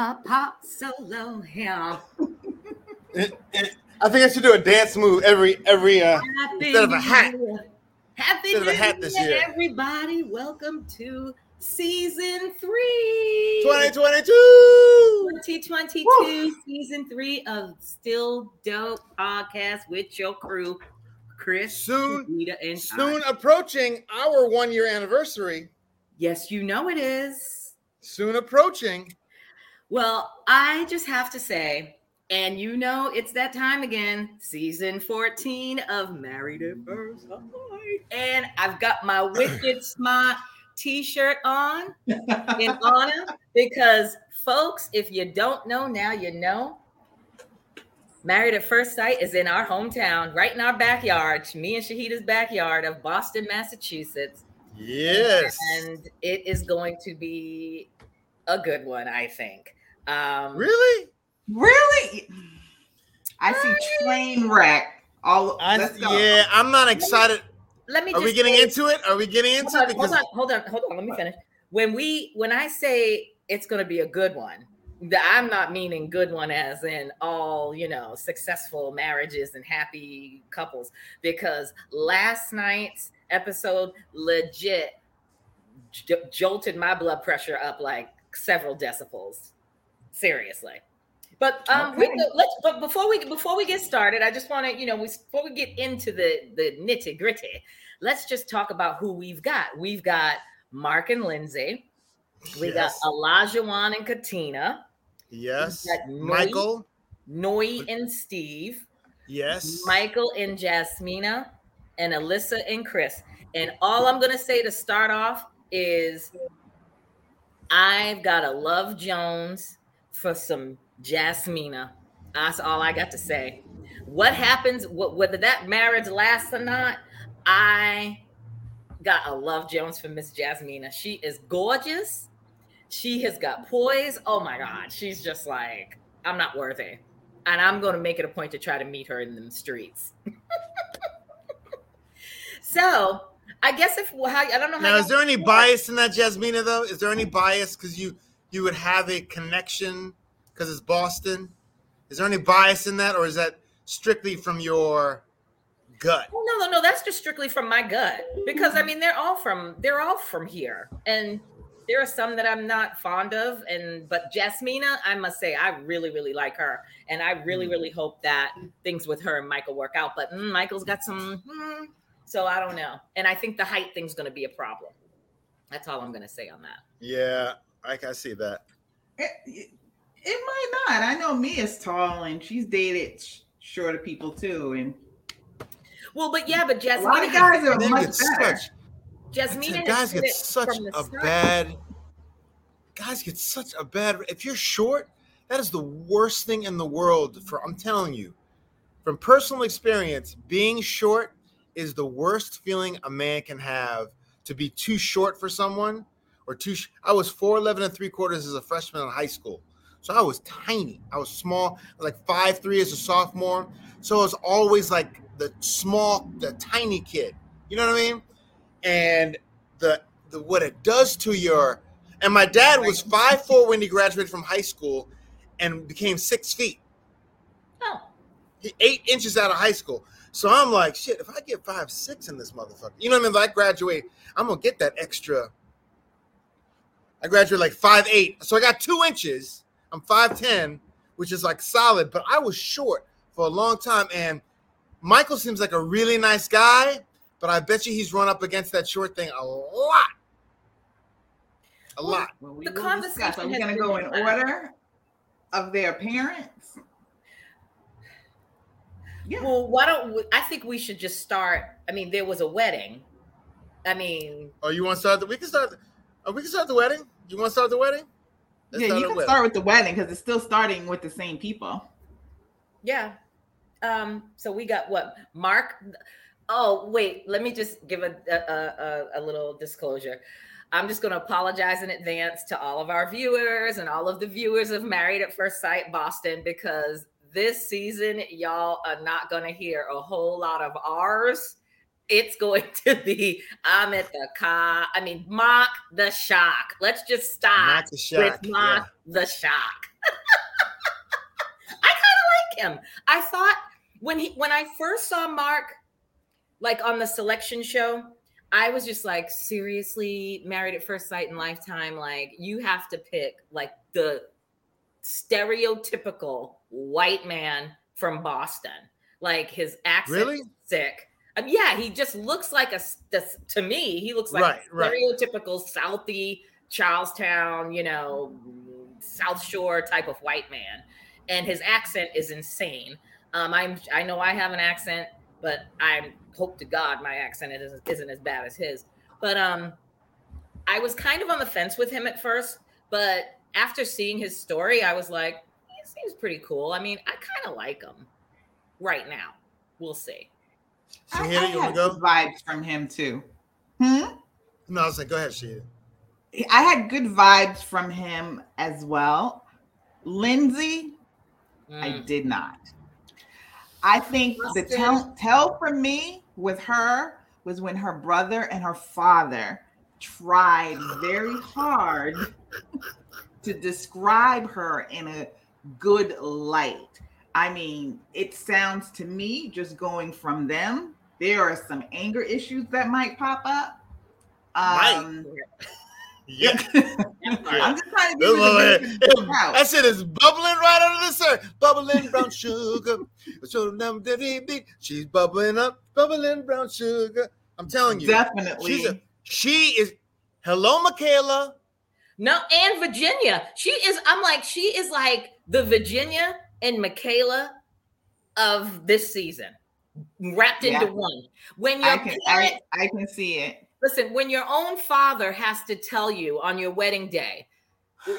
my pop solo here. It- it- I think I should do a dance move every every uh Happy Instead of a hat. Happy Instead of a New hat this Year, everybody. Welcome to season three. 2022. 2022, season three of Still Dope podcast with your crew, Chris, Soon- Rita, and Soon I. approaching our one year anniversary. Yes, you know it is. Soon approaching. Well, I just have to say, and you know it's that time again, season 14 of Married at First Sight. And I've got my Wicked Smart t-shirt on in honor because folks, if you don't know now, you know. Married at First Sight is in our hometown, right in our backyard, me and Shahidah's backyard of Boston, Massachusetts. Yes. And it is going to be a good one, I think. Um, Really? Really? I see train wreck. All I, yeah, I'm not excited. Let me Are we getting into it? Are we getting into hold it? on, hold on, hold on, hold on. Let me finish. When we when I say it's going to be a good one, that I'm not meaning good one as in all you know successful marriages and happy couples. Because last night's episode legit j- jolted my blood pressure up like several decibels. Seriously. But um, Okay. go- let's. But before we before we get started, I just want to you know we, before we get into the the nitty gritty, let's just talk about who we've got. We've got Mark and Lindsay. We yes. got Olajuwon and Katina, yes. we Noi- Michael. Noi and Steve, Yes. Michael and Jasmina, and Alyssa and Chris. And all I'm gonna say to start off is I've got to love Jones for some Jasmina. That's all I got to say. What happens, wh- whether that marriage lasts or not, I got a love Jones for Miss Jasmina. She is gorgeous. She has got poise. Oh my God. She's just like, I'm not worthy. And I'm going to make it a point to try to meet her in the streets. so I guess if, well, how, I don't know how. Now, is there any bias in that, Jasmina? Though, is there any bias because you you would have a connection because it's Boston? Is there any bias in that, or is that strictly from your gut? Oh, no, no, no. That's just strictly from my gut because I mean they're all from they're all from here, and there are some that I'm not fond of, and but Jasmina, I must say, I really, really like her, and I really, Mm. really hope that things with her and Michael work out. But mm, Michael's got some, mm, so I don't know, and I think the height thing's going to be a problem. That's all I'm going to say on that. Yeah, I can see that. It, it, it might not. I know Mia's tall and she's dated sh- shorter people too. And Well, but yeah, but a lot of guys are much get better. such Jasmina, has guys get such a start. bad guys get such a bad if you're short that is the worst thing in the world for i'm telling you from personal experience being short is the worst feeling a man can have to be too short for someone or two. sh- i was 411 and three quarters as a freshman in high school. So i was tiny. I was small I was like five three as a sophomore. So I was always like the small the tiny kid. You know what i mean? And the, the what it does to your and my dad was five four when he graduated from high school and became six feet. Oh, he eight inches out of high school. So i'm like shit if i get five six in this motherfucker you know what i mean? If i graduate i'm gonna get that extra i graduated like five eight so i got two inches i'm five ten which is like solid but i was short for a long time and michael seems like a really nice guy but I bet you he's run up against that short thing a lot. A Well, lot. Well, we The will discuss. conversation Are we has going to go in had. order of their parents? Yeah. Well, why don't we, I think we should just start? I mean, there was a wedding. I mean, Oh, you want to start? The, we can start. Oh, we can start the wedding. You want to start the wedding? Let's yeah, start you can wedding. start with the wedding because it's still starting with the same people. yeah. Um, so we got what Mark. Oh, wait, let me just give a a, a, a little disclosure. I'm just going to apologize in advance to all of our viewers and all of the viewers of Married at First Sight Boston because this season, y'all are not going to hear a whole lot of ours it's going to be I'm at the car. I mean, mock the shock. Let's just stop Mock the shock, with mock the shock. I kind of like him. I thought when he when I first saw Mark, like on the selection show, I was just like, seriously, married at first sight in lifetime. Like, you have to pick like the stereotypical white man from Boston. Like his accent Really? is sick. Um, yeah, he just looks like a to me. He looks like Right, a right. stereotypical Southie Charlestown, you know, South Shore type of white man, and his accent is insane. Um, I'm I know I have an accent, but I hope to God my accent isn't, isn't as bad as his. But um, I was kind of on the fence with him at first, but after seeing his story, I was like, he seems pretty cool. I mean, I kind of like him right now. We'll see. I, I Shahidah, you want to go? vibes from him too. Hmm? No, I was like, go ahead, Shahidah. I had good vibes from him as well. Lindsay, I Mm. did not. I think the tell, tell for me with her was when her brother and her father tried very hard to describe her in a good light. I mean, it sounds to me just going from them, there are some anger issues that might pop up. Might. Um, Yeah. I'm just trying to be It- you the benefit of the doubt. That shit is bubbling right under the surface. Bubbling brown sugar. Show them the beat, beat. She's bubbling up, bubbling brown sugar. I'm telling you, Definitely. she's a she is. Hello, Michaela. No, and Virginia. She is, I'm like, she is like the Virginia and Michaela of this season, wrapped into one. When your I can parent, I, I can see it. listen, when your own father has to tell you on your wedding day,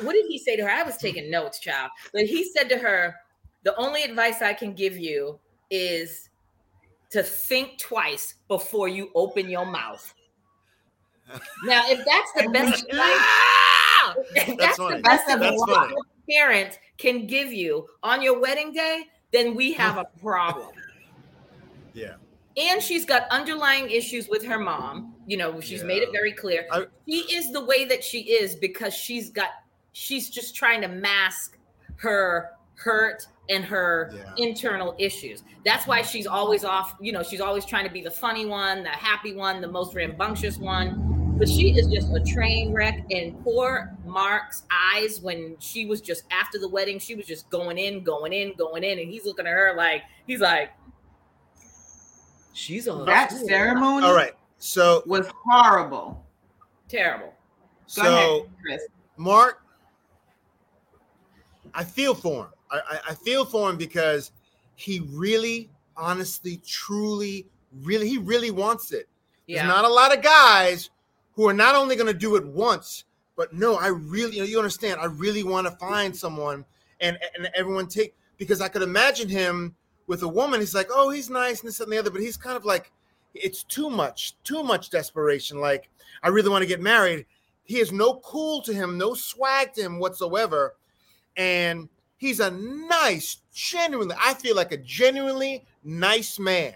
what did he say to her? I was taking notes, child. But he said to her, the only advice I can give you is to think twice before you open your mouth. Now, if that's the best advice! That's that's, the best That's advice funny. Parent can give you on your wedding day, then we have a problem. Yeah. And she's got underlying issues with her mom. You know, she's made it very clear. I- she is the way that she is because she's got, she's just trying to mask her hurt and her Yeah. internal issues. That's why she's always off, you know, she's always trying to be the funny one, the happy one, the most rambunctious one. But she is just a train wreck. And poor Mark's eyes when she was just after the wedding, she was just going in, going in, going in. And he's looking at her like, he's like, she's a That fool." ceremony All right. So was horrible. Terrible. Go so ahead, Chris. Mark, I feel for him. I, I, I feel for him because he really, honestly, truly, really, he really wants it. Yeah. There's not a lot of guys who are not only going to do it once, but no, I really, you, know, you understand, I really want to find someone and, and everyone take, because I could imagine him with a woman. He's like, oh, he's nice and this and the other, but he's kind of like, it's too much, too much desperation. Like, I really want to get married. He has no cool to him, no swag to him whatsoever. And he's a nice, genuinely, I feel like a genuinely nice man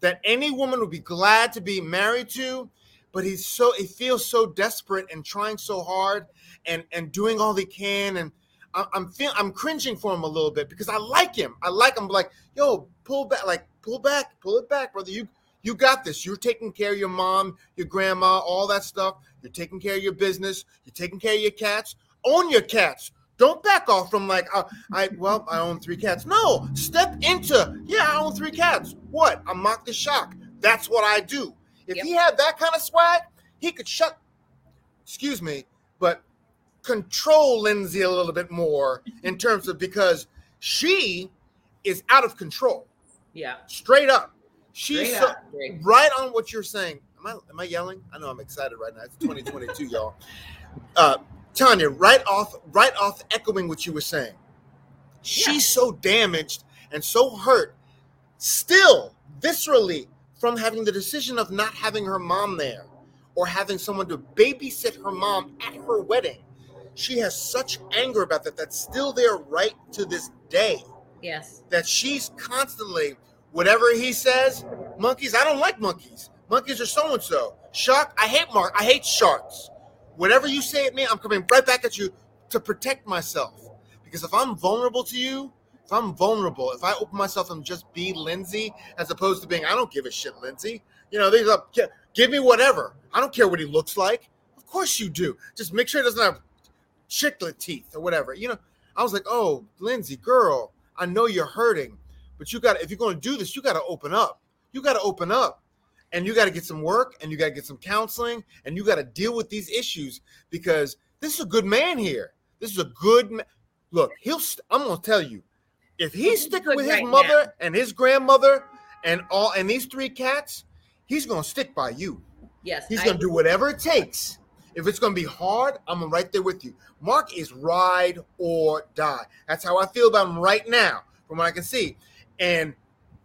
that any woman would be glad to be married to. But he's so, he feels so desperate and trying so hard and, and doing all he can. And I- I'm feel, I'm cringing for him a little bit because I like him. I like him. Like, yo, pull back, like, pull back, pull it back, brother. You, you got this. You're taking care of your mom, your grandma, all that stuff. You're taking care of your business. You're taking care of your cats. Own your cats. Don't back off from like, uh, I well, I own three cats. No, step into, yeah, I own three cats. What? I'm mock the shock. That's what I do. If Yep. he had that kind of swag, he could shut. Excuse me, but control Lindsay a little bit more in terms of because she is out of control, Yeah. straight up. She's Straight so, up. Right on what you're saying. Am I am I yelling? I know I'm excited right now. It's 2022, y'all. Uh, Tanya, right off, right off, echoing what you were saying. She's so damaged and so hurt, still viscerally from having the decision of not having her mom there or having someone to babysit her mom at her wedding. She has such anger about that that's still there right to this day Yes. that she's constantly whatever he says monkeys i don't like monkeys Monkeys are so and so. Shark, I hate Mark. I hate sharks. Whatever you say at me, I'm coming right back at you to protect myself. Because if I'm vulnerable to you, I'm vulnerable, if I open myself and just be Lindsay, as opposed to being, I don't give a shit, Lindsay. You know, these up, give me whatever. I don't care what he looks like. Of course you do. Just make sure he doesn't have chiclet teeth or whatever. You know, I was like, oh, Lindsay, girl, I know you're hurting, but you got if you're going to do this, you got to open up. You got to open up and you got to get some work and you got to get some counseling and you got to deal with these issues because this is a good man here. This is a good. Look, he'll. St- I'm gonna tell you, if he's sticking with his right mother now. and his grandmother and all and these three cats, he's gonna stick by you. Yes, he's I gonna do whatever it takes. If it's gonna be hard, I'm right there with you. Mark is ride or die. That's how I feel about him right now, from what I can see. And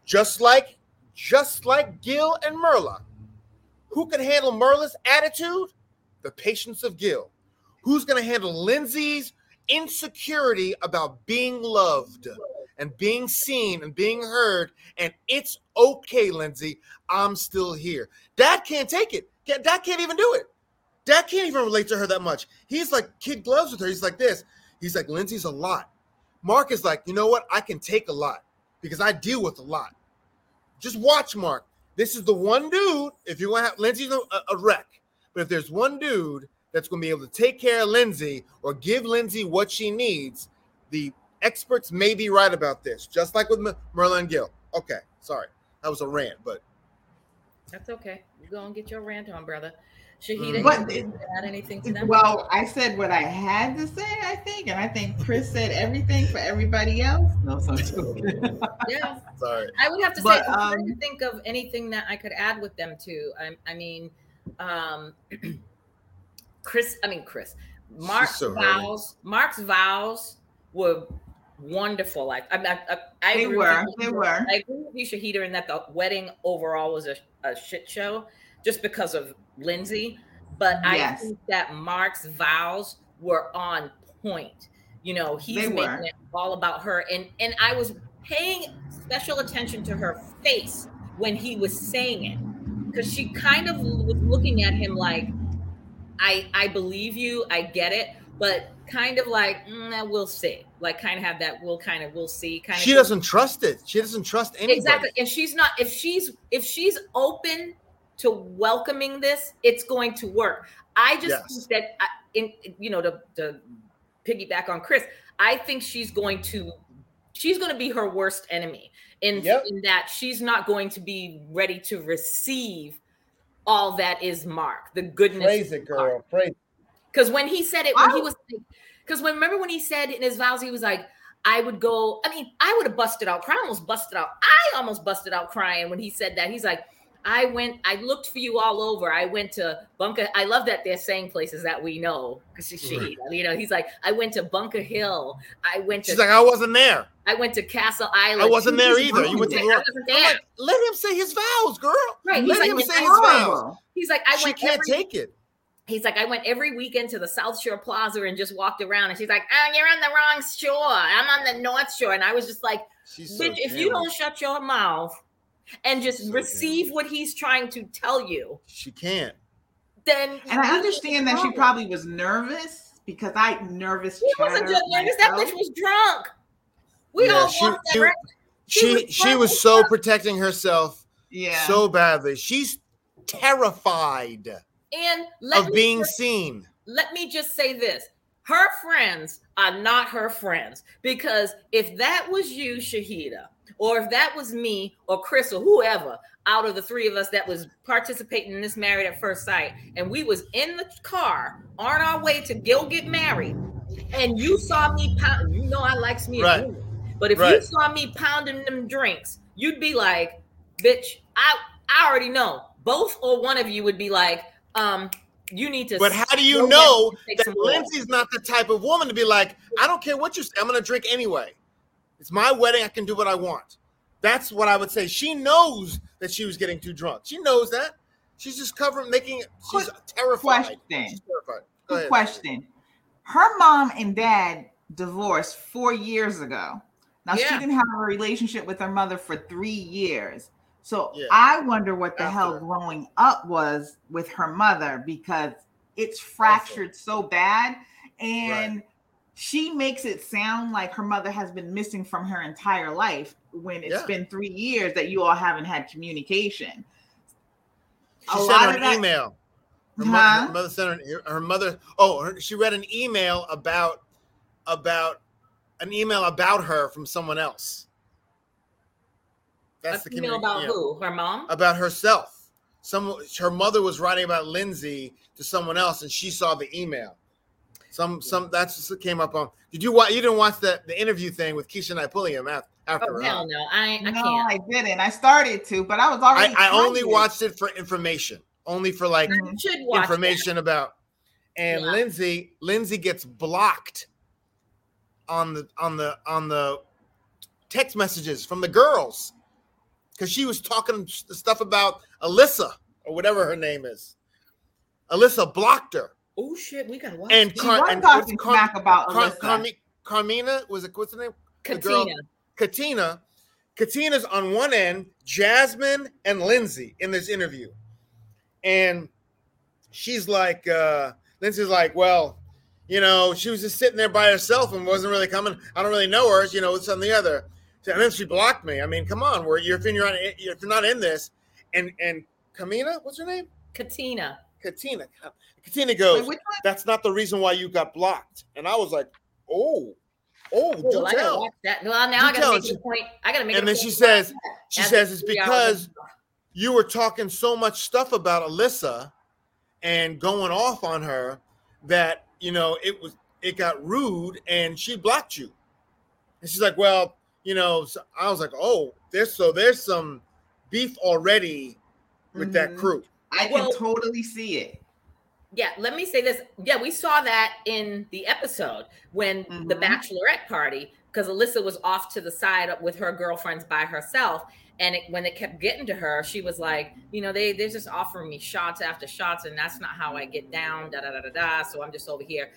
just like just like Gil and Myrla. Who can handle Myrla's attitude? The patience of Gil. Who's going to handle Lindsay's insecurity about being loved and being seen and being heard? And it's okay, Lindsay. I'm still here. Dad can't take it. Dad can't even do it. Dad can't even relate to her that much. He's like kid gloves with her. He's like this. He's like, Lindsay's a lot. Mark is like, you know what? I can take a lot because I deal with a lot. Just watch Mark. This is the one dude. If you want to have Lindsay's a, a wreck, but if there's one dude that's going to be able to take care of Lindsay or give Lindsay what she needs, the experts may be right about this. Just like with Merlin Gill. Okay, sorry, that was a rant, but that's okay. You go and get your rant on, brother. Shahidah, but, add anything to that? Well, I said what I had to say, I think, and I think Chris said everything for everybody else. No, so yeah. Sorry. I would have to but, say, um, I'm to think of anything that I could add with them too. I, I mean, um, Chris. I mean, Chris. Mark's so vows. Mark's vows were wonderful. Like I, I, I, I they were. They were. I agree with you, Shahidah, in that the wedding overall was a, a shit show just because of Lindsay. But yes. I think that Mark's vows were on point. You know, he's they making were. it all about her. And and I was paying special attention to her face when he was saying it. Because she kind of was looking at him like, I I believe you, I get it, but kind of like mm, we'll see like kind of have that we'll kind of we'll see kind of she doesn't trust it she doesn't trust anybody exactly and she's not if she's if she's open to welcoming this, it's going to work. I just yes. think that, I, in you know, to, to piggyback on Chris, I think she's going to she's going to be her worst enemy in, yep. in that she's not going to be ready to receive all that is Mark, the goodness. Praise it, girl. Praise. Because when he said it, when he was, because when remember when he said in his vows, he was like, I would go. I mean, I would have busted out, crying, almost busted out. I almost busted out crying when he said that. He's like, I went, I looked for you all over. I went to Bunker. I love that they're saying places that we know because she, she, you know, he's like, I went to Bunker Hill. I went to. She's like, I wasn't there. I went to Castle Island. I wasn't there either. You went to. I wasn't there. Like, let him say his vows, girl. Right. Let he's him say his vows. He's like, I she went. can't every, take it. He's like, I went every weekend to the South Shore Plaza and just walked around. And she's like, Oh, you're on the wrong shore. I'm on the North Shore. And I was just like, Bitch, so if you don't shut your mouth and just so receive what he's trying to tell you. She can't. Then and I understand that she probably was nervous because I nervous. She wasn't just nervous. That bitch was drunk. We yeah, all she, she, she, she, she was so protecting herself yeah. so badly. She's terrified and of being just, seen. Let me just say this. Her friends are not her friends because if that was you, Shahidah, or if that was me or Chris or whoever out of the three of us that was participating in this married at first sight, and we was in the car on our way to go get married, and you saw me pound, you know I likes me right. but if right. you saw me pounding them drinks, you'd be like, bitch, I I already know. Both or one of you would be like, um, you need to. But how do you know that Lindsay's not the type of woman to be like, I don't care what you say, I'm gonna drink anyway. It's my wedding. I can do what I want. That's what I would say. She knows that she was getting too drunk. She knows that. She's just covering, making. She's terrified. Question. She's terrified. Go ahead. Question. Her mom and dad divorced four years ago. Now yeah. she didn't have a relationship with her mother for three years. So Yeah. I wonder what the After. hell growing up was with her mother because it's fractured so bad. And she makes it sound like her mother has been missing from her entire life when it's Yeah. been three years that you all haven't had communication. She A sent lot her of an that- email. Her, Huh? her mother sent her, her mother. Oh, her, she read an email about about an email about her from someone else. That's A the email communi- about yeah. who? Her mom? About herself. Some her mother was writing about Lindsay to someone else, and she saw the email. Some some that's just what came up on. Did you watch? You didn't watch the the interview thing with Keshia Knight Pulliam after? after Oh huh? hell no, I I no, can't. I didn't. I started to, but I was I, already. I only watched it for information, only for like Mhm. You should watch that. information about. And Yeah. Lindsay, Lindsay gets blocked on the on the on the text messages from the girls because she was talking s- stuff about Alyssa or whatever her name is. Alyssa blocked her, Oh shit, we gotta watch. and Car- was and talking what's Car- smack about Car- Alyssa. Carmi- Carmina was it? What's the name? Katina. Katina. Katina's on one end, Jasmine and Lindsay in this interview. And she's like, uh, Lindsay's like, well, you know, she was just sitting there by herself and wasn't really coming. I don't really know her, you know, it's on the other. And then she blocked me. I mean, come on, where you're if you're not if you're not in this, and and Kamina, what's her name? Katina. Katina. Katina goes, Wait, that's not the reason why you got blocked. And I was like, oh, oh, do I gotta tell. watch that. Well, now I gotta tell. make She- a point. I gotta make. and a then point she says- She as says it's because you were talking so much stuff about Alyssa and going off on her that you know it was it got rude and she blocked you. And she's like, well, you know, so I was like, oh, there's so there's some beef already with that Mhm. crew. I can Well- totally see it. Yeah, let me say this. Yeah, we saw that in the episode when the Mhm. bachelorette party, because Alyssa was off to the side with her girlfriends by herself. And it, when it kept getting to her, she was like, you know, they they're just offering me shots after shots, and that's not how I get down. Da da da da da. So I'm just over here.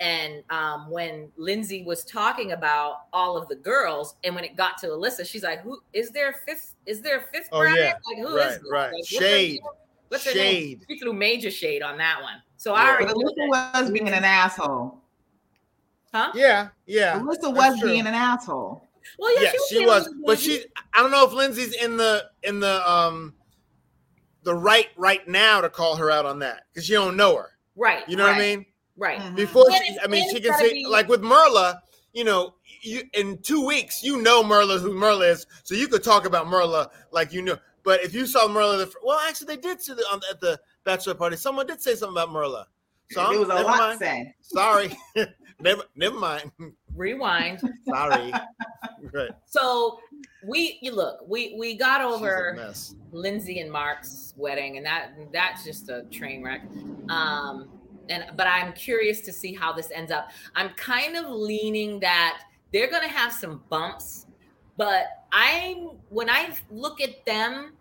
And um, when Lindsay was talking about all of the girls, and when it got to Alyssa, she's like, "Who is there a fifth? Is there a fifth? Oh, bride? yeah. like who is Right, this? right. Like, what's Shade. name? What's her name? Shade. She threw major shade on that one. So Yeah. I already knew Alyssa that. was being an asshole. Huh? Yeah, yeah. Alyssa was true. being an asshole. Well, yeah, yeah, she being was, a little but she. I don't know if Lindsay's in the in the um the right right now to call her out on that because you don't know her. right. You know what I mean? Right. Mhm. Before And she, I mean, she can gotta say be- like with Myrla. You know, you in two weeks, you know Myrla who Myrla is, so you could talk about Myrla like you know. But if you saw Myrla, the, fir- well, actually, they did see the, on, at the bachelor party. Someone did say something about Myrla. So There I'm- was a never lot mind. said. Sorry, never never mind. Rewind. Sorry. right. So we you look, we we got over. Lindsay and Mark's wedding, and that that's just a train wreck. Um, and but I'm curious to see how this ends up. I'm kind of leaning that they're gonna have some bumps, but I when I look at them,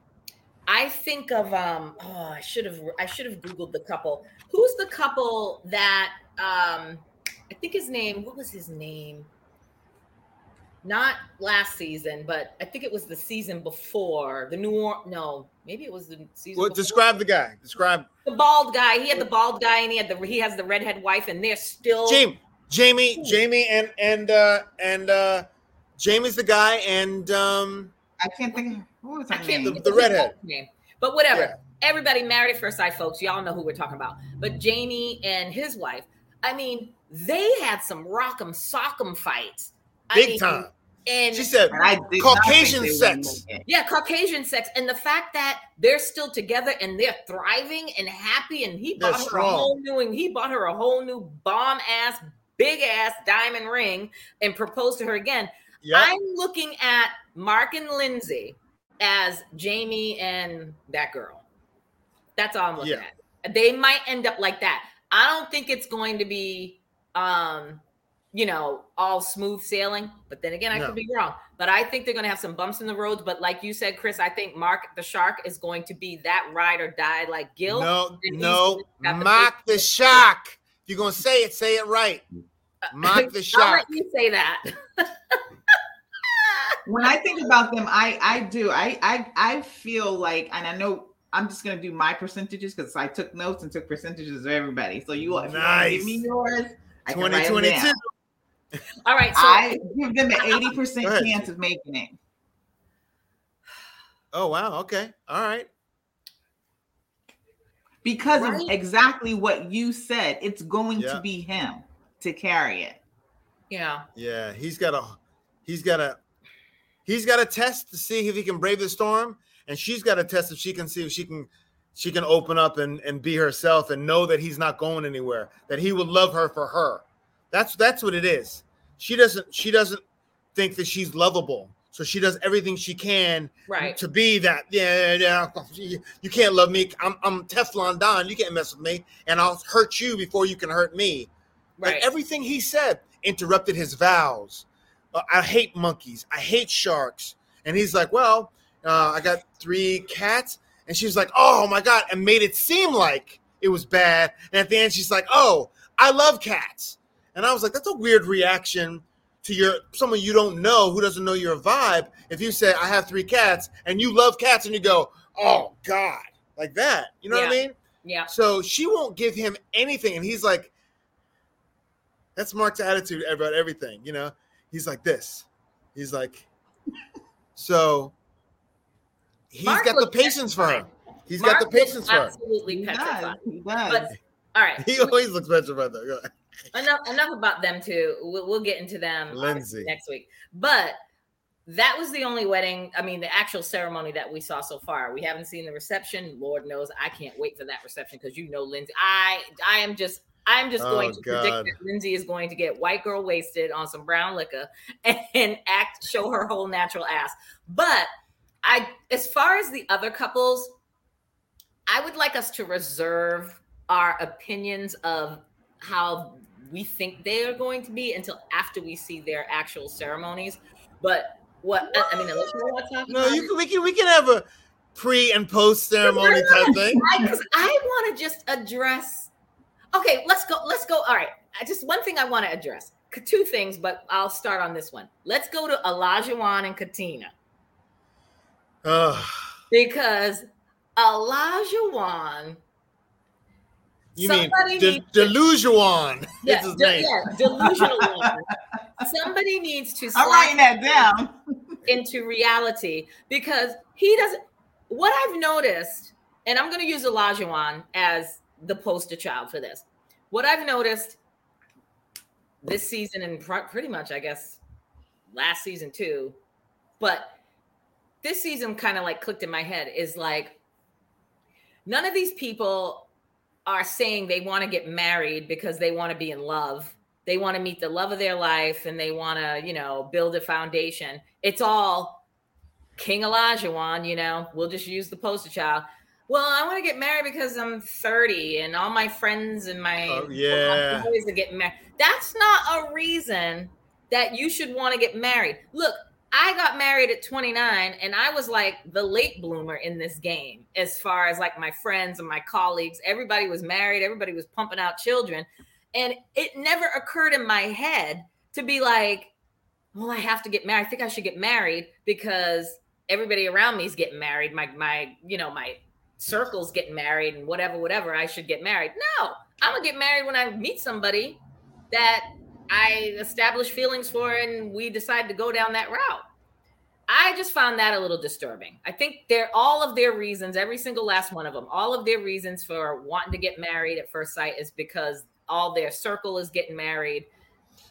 I think of um oh I should have I should have googled the couple. Who's the couple that um I think his name what was his name? Not last season, but I think it was the season before. The New Or no, maybe it was the season. Well, before. describe the guy. Describe the bald guy. He had the bald guy, and he had the he has the redhead wife, and they're still Jamie. Jamie. Ooh. Jamie and and uh and uh Jamie's the guy and um I can't think of what was I her can't name. think The of redhead. name, but whatever. Yeah. Everybody married at first sight, folks. Y'all know who we're talking about. But Jamie and his wife. I mean, they had some rock'em sock'em fights. I big mean, time. And She said And I Caucasian not think they sex. wouldn't make it. Yeah, Caucasian sex, and the fact that they're still together and they're thriving and happy, and he They're bought her strong. a whole new, and he bought her a whole new bomb ass, big ass diamond ring, and proposed to her again. Yeah. I'm looking at Mark and Lindsay as Jamie and that girl. That's all I'm looking Yeah. at. They might end up like that. I don't think it's going to be, um, you know, all smooth sailing. But then again, I No. could be wrong. But I think they're going to have some bumps in the roads. But like you said, Chris, I think Mark the Shark is going to be that ride or die like Gil. No, no, got the mock the shock. If you're gonna say it, say it right. Uh, mock the I'll let you say that. when I think about them, I I do. I I I feel like, and I know I'm just gonna do my percentages because I took notes and took percentages of everybody. So you, if you want to give me yours, I can write them 2022. Down. All right. So I give them an eighty percent chance of making it. Oh wow. Okay. All right. because Right. of exactly what you said. It's going Yeah. to be him to carry it. yeah. Yeah. He's got a. He's got a. He's got a test to see if he can brave the storm, and she's got a test if she can see if she can. She can open up and, and be herself and know that he's not going anywhere. That he would love her for her. That's that's what it is. She doesn't she doesn't think that she's lovable. So she does everything she can Right. to be that. Yeah, yeah, you, you can't love me. I'm, I'm Teflon Don. You can't mess with me, and I'll hurt you before you can hurt me. Right. Like everything he said interrupted his vows. Uh, I hate monkeys. I hate sharks. And he's like, well, uh, I got three cats, and she's like, oh my god, and made it seem like it was bad. And at the end, she's like, oh, I love cats. And I was like, that's a weird reaction to your someone you don't know who doesn't know your vibe. If you say I have three cats and you love cats and you go, oh God, like that. You know what I mean? yeah. So she won't give him anything. And he's like, that's Mark's attitude about everything, you know? He's like this. He's like, so he's Mark got the looks patience for her. petrified. He's Mark got the patience for her. Absolutely He does. He does. But all right. He always looks petrified though. Enough enough about them too. We'll, we'll get into them uh, Lindsay. next week. But that was the only wedding. I mean, the actual ceremony that we saw so far. We haven't seen the reception. Lord knows, I can't wait for that reception because you know, Lindsay. I I am just I'm just Oh, going to God. predict that Lindsay is going to get white girl wasted on some brown liquor and act show her whole natural ass. But I, as far as the other couples, I would like us to reserve our opinions of how we think they are going to be until after we see their actual ceremonies. But what I- I mean, unless you want to talk No, you can we can we can have a pre and post ceremony type thing. because I, want to just address. Okay, let's go. Let's go. All right, I just one thing I want to address. Two things, but I'll start on this one. Let's go to Elijah and Katina Ugh. because Elijah Wan. you mean Somebody De- needs to- Delusion? Yeah, de- yeah, delusional. Somebody needs to I'm writing that down. into reality because he doesn't. What I've noticed, and I'm going to use Olajuwon as the poster child for this. What I've noticed this season and pr- pretty much, I guess, last season too, but this season kind of like clicked in my head is like none of these people are saying they want to get married because they want to be in love. They want to meet the love of their life and they want to, you know, build a foundation. It's all King Olajuwon, you know, we'll just use the poster child. Well, I want to get married because I'm 30 and all my friends and my, Oh, yeah. boys are getting married. That's not a reason that you should want to get married. Look, I got married at 29 and I was like the late bloomer in this game as far as like my friends and my colleagues. Everybody was married, everybody was pumping out children. And it never occurred in my head to be like, well, I have to get married. I think I should get married because everybody around me is getting married. My my, you know, my circle's getting married and whatever, whatever. I should get married. No, I'm gonna get married when I meet somebody that I establish feelings for and we decide to go down that route. I just found that a little disturbing. I think they're all of their reasons, every single last one of them, all of their reasons for wanting to get married at first sight is because all their circle is getting married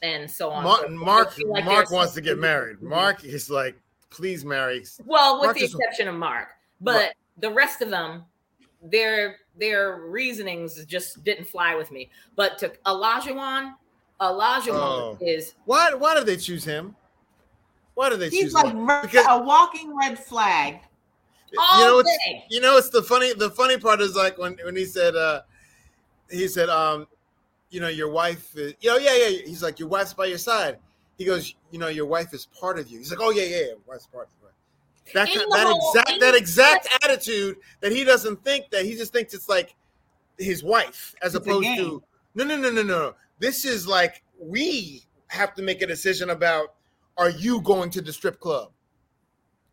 and so on. Mark, So Mark, like Mark wants to get married. Mark is like, please marry. well, with Mark the exception of Mark, but Right. the rest of them, their their reasonings just didn't fly with me. But to Olajuwon, Olajuwon Oh. is Why? Why did they choose him? Why did they He's choose like him? red- Because- a walking red flag. all you know what's day. you know it's the funny the funny part is like when when he said uh he said um you know your wife is you know yeah yeah he's like your wife's by your side he goes you know your wife is part of you he's like oh yeah yeah, yeah wife's part of you that In kind- the that whole- exact in that the- exact attitude that he doesn't think that he just thinks it's like his wife as opposed to no no no no no this is like we have to make a decision about are you going to the strip club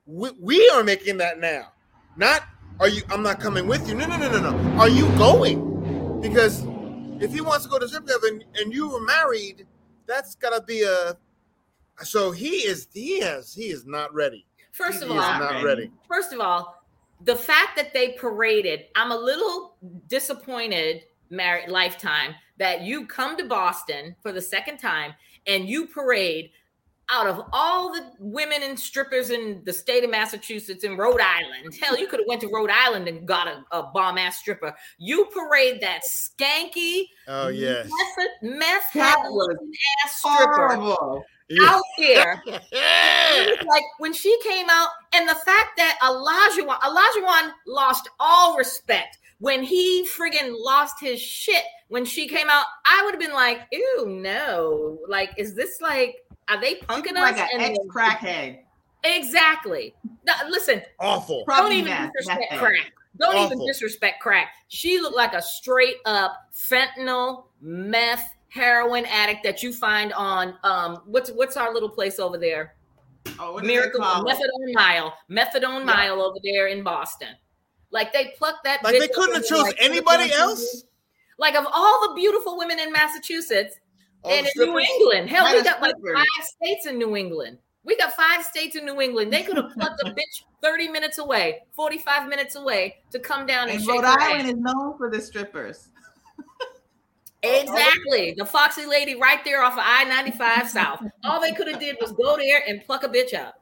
We, we are making that now. Not are you? I'm not coming with you. No, no, no, no, no. Are you going? Because if he wants to go to strip club and, and you were married, that's gotta be a. So he is. He has. He is not ready. First of He all, not ready. first of all, the fact that they paraded, I'm a little disappointed, married lifetime, that you come to Boston for the second time and you parade out of all the women and strippers in the state of Massachusetts and Rhode Island. Hell, you could have went to Rhode Island and got a, a bomb ass stripper. You parade that skanky, Oh yes. meth, meth That head was looking ass stripper Horrible. out there. Yeah. It was like when she came out, and the fact that Elijah Elijah lost all respect when he friggin' lost his shit when she came out. I would have been like, "Ew, no! Like, is this like? Are they punking like us?" an ex crackhead. exactly. No, listen, Awful. don't Probably even meth, disrespect meth. crack. Don't even disrespect crack. She looked like a straight up fentanyl, meth, heroin addict that you find on um what's what's our little place over there? Oh, what do they Miracle? Methadone Mile, Methadone Yeah. Mile over there in Boston. Like they plucked that. Like they couldn't have and, chose like, anybody put it else. TV. Like of all the beautiful women in Massachusetts All and in New? England, hell, we got like five states in New England. We got five states in New England. They could have plucked a bitch 30 minutes away, 45 minutes away to come down and, And shake Rhode Island is known for the strippers. Exactly. The Foxy lady right there off of I-95 South. All they could have did was go there and pluck a bitch up.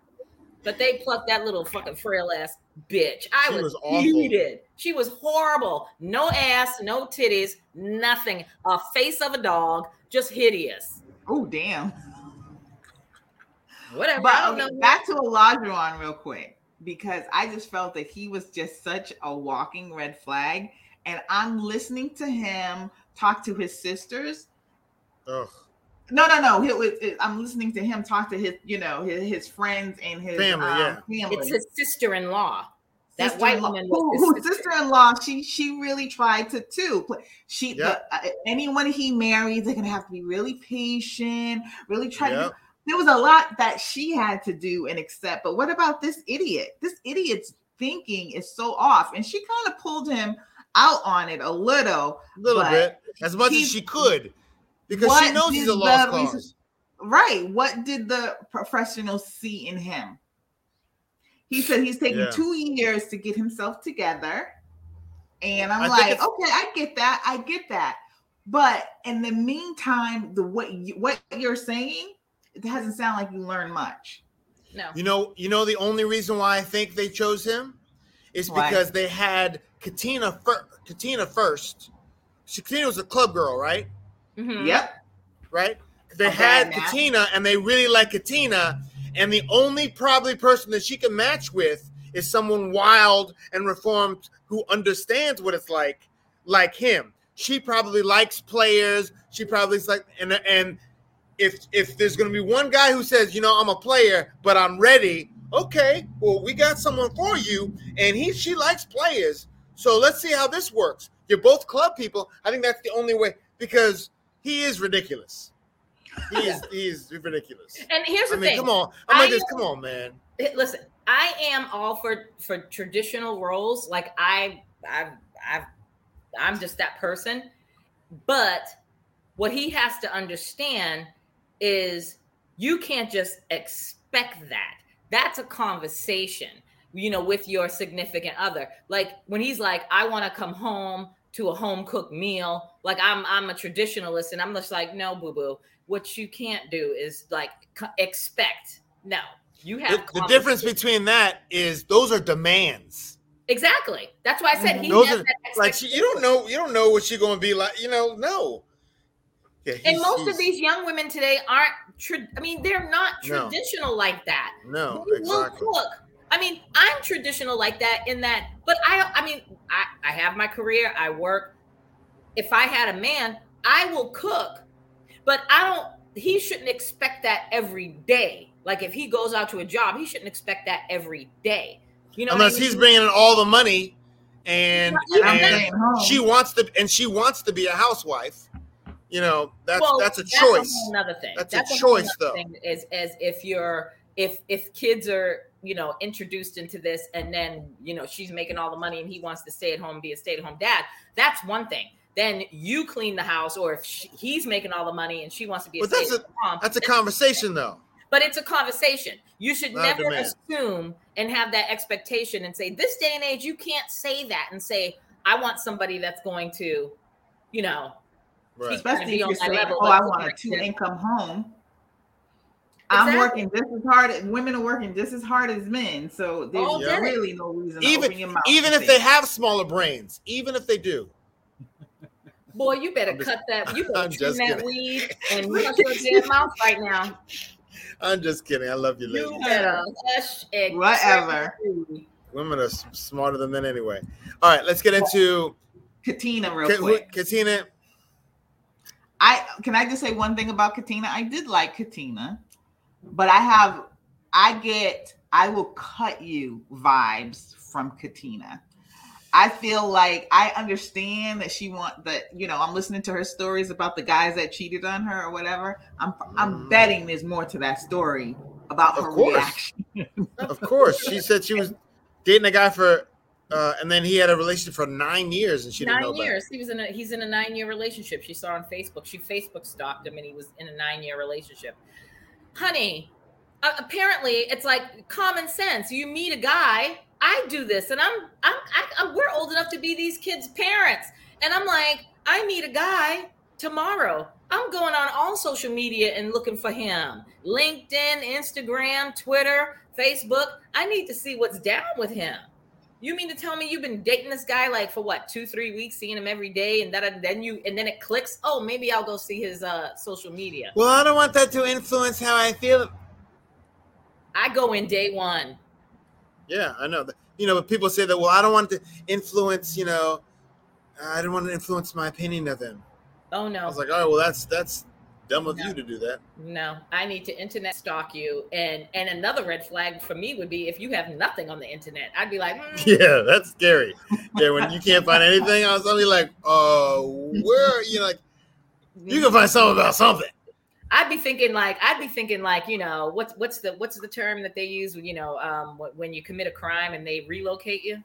But they plucked that little fucking frail ass bitch. I She was, was awful. heated. She was horrible. No ass, no titties, nothing. A face of a dog, just hideous. Oh, damn. Whatever. But I don't okay, know. back to Olajuwon real quick because I just felt that he was just such a walking red flag, and I'm listening to him talk to his sisters. Ugh. No, no, no. It was. It, I'm listening to him talk to his, you know, his, his friends and his Family, um, yeah. family. It's his sister-in-law. That white Sister-in-law- woman who, who sister. sister-in-law. She she really tried to too. But She Yep. the, uh, anyone he marries, they're gonna have to be really patient, really try to. Yep. There was a lot that she had to do and accept. But what about this idiot? This idiot's thinking is so off, and she kind of pulled him out on it a little. A little bit, as much as she could, because she knows he's a lost the reason- cause. Right. What did the professionals see in him? He said he's taking Yeah. two years to get himself together. And I'm I like, okay, I get that. I get that. But in the meantime, the what you, what you're saying, it doesn't sound like you learn much. No. You know, you know the only reason why I think they chose him is Why? because they had Katina fir- Katina first. She, Katina was a club girl, right? Mhm. Yep. Right? They A had. Katina and they really like Katina, and the only probably person that she can match with is someone wild and reformed who understands what it's like, like him. She probably likes players. She probably is like and and if if there's gonna be one guy who says, you know, I'm a player, but I'm ready, okay, well, we got someone for you, and he she likes players. So let's see how this works. You're both club people. I think that's the only way because he is ridiculous. He is he is ridiculous. And here's the I mean, thing. come on. I'm like this. Come on, man. Listen i am all for for traditional roles like i i've i've i'm just that person but what he has to understand is you can't just expect that that's a conversation you know with your significant other like when he's like i want to come home to a home cooked meal like i'm i'm a traditionalist and i'm just like no boo boo what you can't do is like expect no you have the difference between that is those are demands. Exactly. That's why I said mm-hmm. he Those has are like she, you don't know you don't know what she's gonna be like. You know, no. Yeah, And most of these young women today aren't. Tra- I mean, they're not No. traditional like that. no They will exactly. cook. I mean, I'm traditional like that in that, but I. I mean, I, I have my career. I work. If I had a man, I will cook, but I don't. He shouldn't expect that every day. Like if he goes out to a job, he shouldn't expect that every day. You know, what I Unless he's bringing in all the money, and, and that- staying home. she wants to and she wants to be a housewife. You know, that's well, that's a That's choice. a whole thing. That's a whole choice, though. Thing, as as if you're if if kids are you know introduced into this and then you know she's making all the money and he wants to stay at home be a stay-at-home dad that's one thing then you clean the house or if she, he's making all the money and she wants to be a But that's a mom that's a conversation though. but it's a conversation you should Not never assume and have that expectation and say this day and age you can't say that and say i want somebody that's going to you know Right. Especially if you're my saying, level, "Oh, I want a like this." two-income home." I'm working just as hard. Women are working just as hard as men, so there's All day. really no reason to Even open your mouth. even if they have smaller brains, even if they do. Boy you better just- cut that you I'm better trim that kidding. weed and hush your damn mouth right now I'm just kidding. I love you, you ladies. better hush and Whatever. trim the weed. Women are smarter than men anyway. All right, let's get into Katina real Ka- who- quick. Katina. I can I just say one thing about Katina? I did like Katina, but I have I get I will cut you vibes from Katina. I feel like I understand that she want that, you know, I'm listening to her stories about the guys that cheated on her or whatever. I'm I'm Mm. betting there's more to that story about Of her course. reaction. Of course, she said she was dating a guy for, uh, and then he had a relationship for nine years, and she didn't know nine about it. years. He was in a he's in a nine year relationship. She saw on Facebook. She Facebook stalked him, and he was in a nine year relationship. Honey, uh, apparently it's like common sense. You meet a guy. I do this, and I'm I'm, I, I'm we're old enough to be these kids' parents, and I'm like I meet a guy tomorrow. I'm going on all social media and looking for him. LinkedIn, Instagram, Twitter, Facebook. I need to see what's down with him. You mean to tell me you've been dating this guy like for what two, three weeks, seeing him every day, and that then you and then it clicks? Oh, maybe I'll go see his uh social media. Well, I don't want that to influence how I feel. I go in day one. Yeah, I know. You know, but people say that. Well, I don't want to influence. You know, I don't want to influence my opinion of him. Oh no! I was like, all right, well, that's that's dumb of No. you to do that. no, I need to internet stalk you. And and another red flag for me would be if you have nothing on the internet. I'd be like, hmm, Yeah, that's scary. Yeah, when you can't find anything, I was only like, oh, where you know, like you can find something about something. I'd be thinking like I'd be thinking like you know what's what's the what's the term that they use you know um when you commit a crime and they relocate you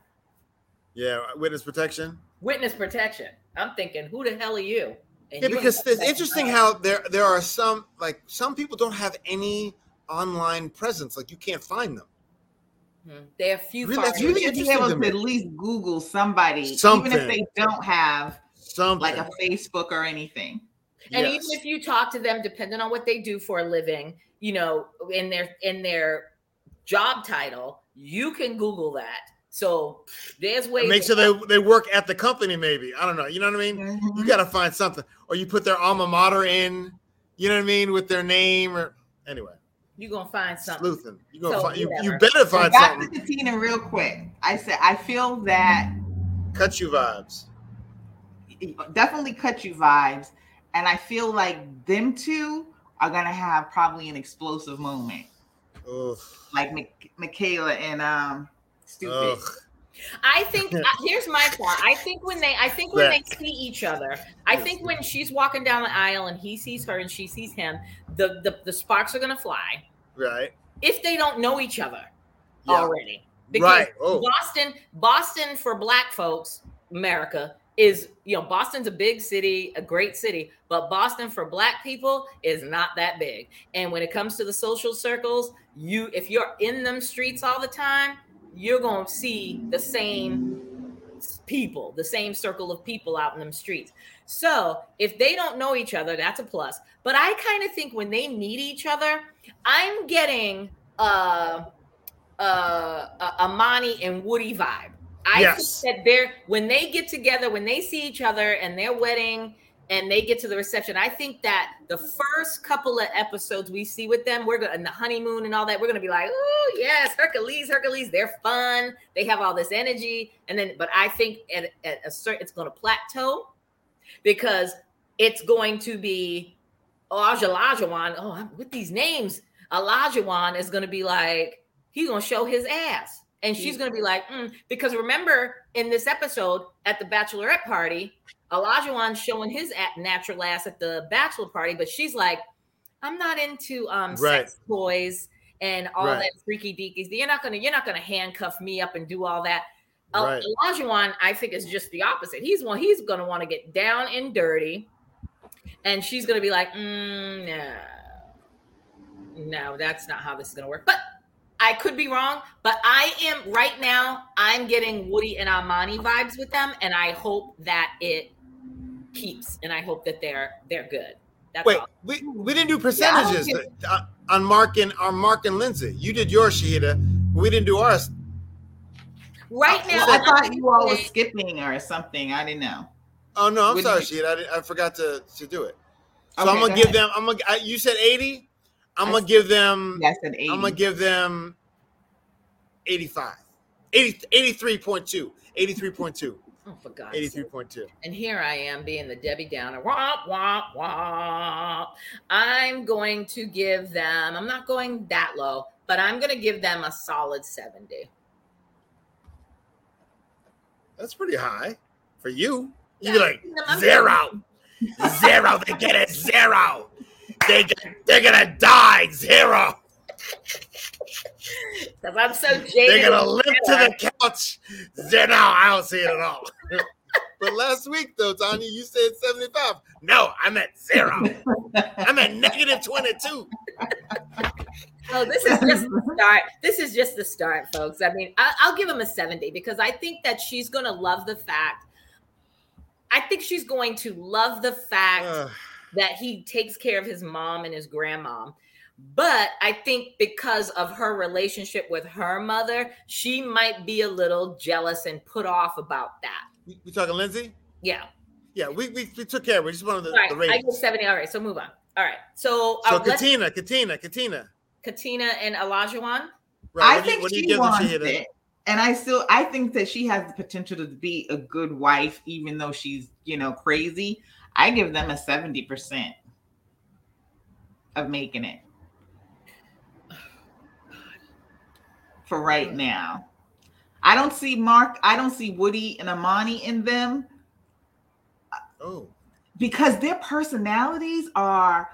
Yeah, witness protection. witness protection. I'm thinking who the hell are you? And Yeah, you because it's interesting that how there there are some like some people don't have any online presence. Like you can't find them. Mhm. They're few. Really- far that's You should be interesting able to to at least Google somebody, Something. even if they don't have Something like a Facebook or anything. And Yes. even if you talk to them, depending on what they do for a living, you know, in their in their job title, you can Google that. So there's ways. make sure they they work at the company. Maybe I don't know. You know what I mean? Mm-hmm. You got to find something, or you put their alma mater in. You know what I mean with their name or anyway. you're gonna find something. Sleuthing. You're gonna So, find you, you whatever. better So find back to something. Katina real quick. I said I feel that Cut you vibes. definitely cut you vibes, and I feel like them two are gonna have probably an explosive moment, Ugh. like Mik- Michaela and um Stupid. Ugh. I think uh, here's my thought. I think when they, I think when they see each other, I think when she's walking down the aisle and he sees her and she sees him, the the, the sparks are gonna fly. Right. If they don't know each other Yeah. already, because Right. Oh. Boston, Boston for Black folks, America is you know Boston's a big city, a great city, but Boston for Black people is not that big. And when it comes to the social circles, you if you're in them streets all the time, you're gonna see the same people, the same circle of people out in them streets. So if they don't know each other, that's a plus. But I kind of think when they meet each other, I'm getting uh uh, a Amani and Woody vibe. I Yes. think that they're when they get together, when they see each other and their wedding and they get to the reception, I think that the first couple of episodes we see with them, we're gonna and the honeymoon and all that, we're gonna be like, oh yes, Hercules, Hercules, they're fun, they have all this energy, and then but I think at, at a certain it's gonna plateau because it's going to be oh Olajuwon, oh I'm with these names, Olajuwon is gonna be like he's gonna show his ass. And she's gonna be like, mm. because remember in this episode at the bachelorette party, Olajuwon's showing his natural ass at the bachelor party, but she's like, I'm not into um Right. sex toys and all Right. that freaky deakies. You're not gonna you're not gonna handcuff me up and do all that. Right. Olajuwon, I think, is just the opposite. He's one. He's gonna want to get down and dirty, and she's gonna be like, mm, "No, no, that's not how this is gonna work." But I could be wrong. But I am right now. I'm getting Woody and Amani vibes with them, and I hope that it keeps, and I hope that they're they're good. That's Wait, all. we, we didn't do Yeah, I don't percentages get- uh, on Mark and on Mark and Lindsey. You did yours, Shahidah. We didn't do ours. Right Uh, now, I I'm thought you all were skipping or something. I didn't know. Oh no, I'm What sorry, did Shahidah. I, I forgot to, to do it. So Okay, I'm gonna go give ahead. them. I'm gonna. I, you said 80. I'm gonna give them. I said 80. I'm gonna give them 85. 80, 83.2. 83.2. Oh, for God's sake. 83.2. And here I am being the Debbie Downer. Womp, womp, womp. I'm going to give them, I'm not going that low, but I'm going to give them a solid 70. That's pretty high for you. Yeah, You're like I'm- zero, zero. They get a zero. They get, they're gonna die zero. Because I'm so jaded. They're gonna limp to the couch. Zero. No, I don't see it at all. but last week though, Tanya, you said seventy-five. No, I'm at zero. I'm at negative twenty-two. Oh, this is just the start. This is just the start, folks. I mean, I, I'll give him a 70 because I think that she's going to love the fact. I think she's going to love the fact Ugh. That he takes care of his mom and his grandma. But I think because of her relationship with her mother, she might be a little jealous and put off about that. we, we talking Lindsey? Yeah. Yeah, we, we, we took care of it. We just wanted the, All right. the I ratings. 70. All right. So move on. All right. So, So uh, Katina, Katina, Katina. Katina and Elijah Right. I what do you- think what do you she wants Shahidah? it. And I still I think that she has the potential to be a good wife, even though she's, you know, crazy. I give them a 70% of making it. For right now. I don't see Mark, I don't see Woody and Amani in them Oh, because their personalities are,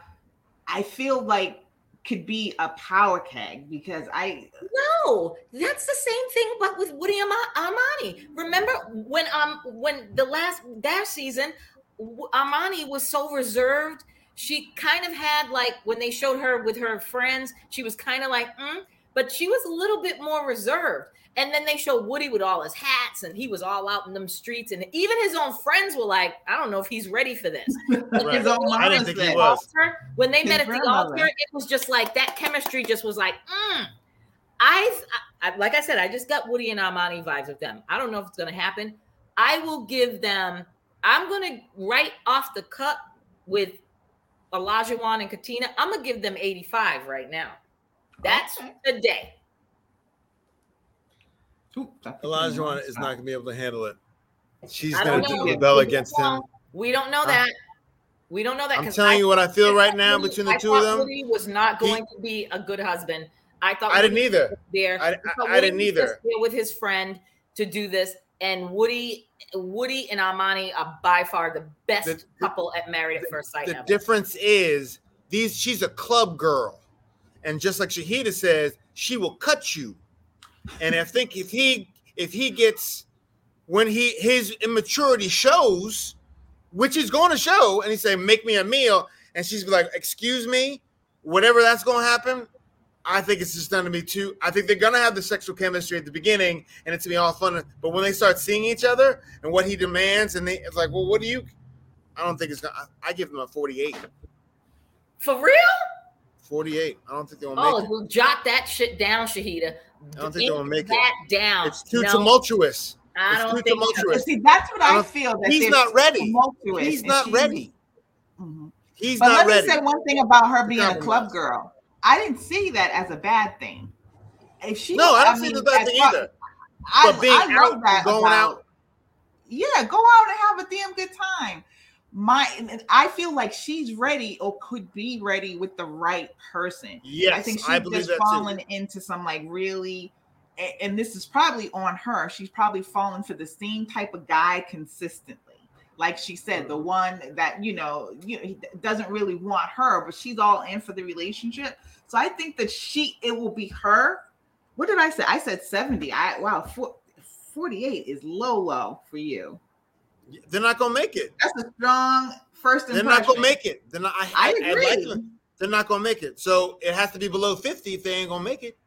I feel like could be a power keg because I No, that's the same thing, but with Woody Ama- Amani. Remember when um when the last that season, W- Amani was so reserved. She kind of had like when they showed her with her friends, she was kind of like, mm, but she was a little bit more reserved. And then they showed Woody with all his hats, and he was all out in them streets, and even his own friends were like, "I don't know if he's ready for this." Right. his own I didn't think he was. altar, when they His met at the altar, it was just like that chemistry just was like, mm. I, I like I said, I just got Woody and Amani vibes with them. I don't know if it's gonna happen. I will give them, I'm gonna right off the cut with Olajuwon and Katina, I'm gonna give them 85 right now. That's Okay. the day. Ooh, Dr. Elijah King, is not gonna be able to handle it. She's gonna know. rebel against him. We don't know that. We don't know that. I'm telling I you what I feel right now Woody- between the I two of thought them. Woody was not He- going to be a good husband. I thought I didn't either. there. I- I- thought I didn't either. there with his friend to do this, and Woody, Woody and Amani are by far the best The- the- couple at Married at First Sight. The ever. difference is these. She's a club girl, and just like Shahidah says, she will cut you. And I think if he if he gets when he his immaturity shows, which is going to show, and he say, "Make me a meal," and she's like, "Excuse me," whatever that's going to happen. I think it's just going to be too. I think they're going to have the sexual chemistry at the beginning, and it's going to be all fun. But when they start seeing each other and what he demands, and they, it's like, well, what do you? I don't think it's going. to I give them a forty-eight. For real? 48. I don't think they'll make Oh, it. well, jot that shit down, Shahidah. I don't think they'll make it. that down. It's too No, tumultuous. I it's don't too think so. See, that's what I I, don't- feel. That he's not ready. He's not she's- ready. Mhm. He's But not let me say one thing about her being a club girl. I didn't see that as a bad thing. If she, no, I don't see mean, the bad thing either. I, But being I out, that going about- out. Yeah, go out and have a damn good time. My, and I feel like she's ready or could be ready with the right person. Yes, I think she's I just that too. fallen into some like really, and this is probably on her. She's probably fallen for the same type of guy consistently. Like she said, the one that you know, you doesn't really want her, but she's all in for the relationship. So I think that she it will be her. What did I say? I said 70. I wow, 48 is low low for you. They're not gonna make it. That's a strong first impression. They're not gonna make it. They're not I, I, I agree. I like they're not gonna make it. So it has to be below 50 if they ain't gonna make it.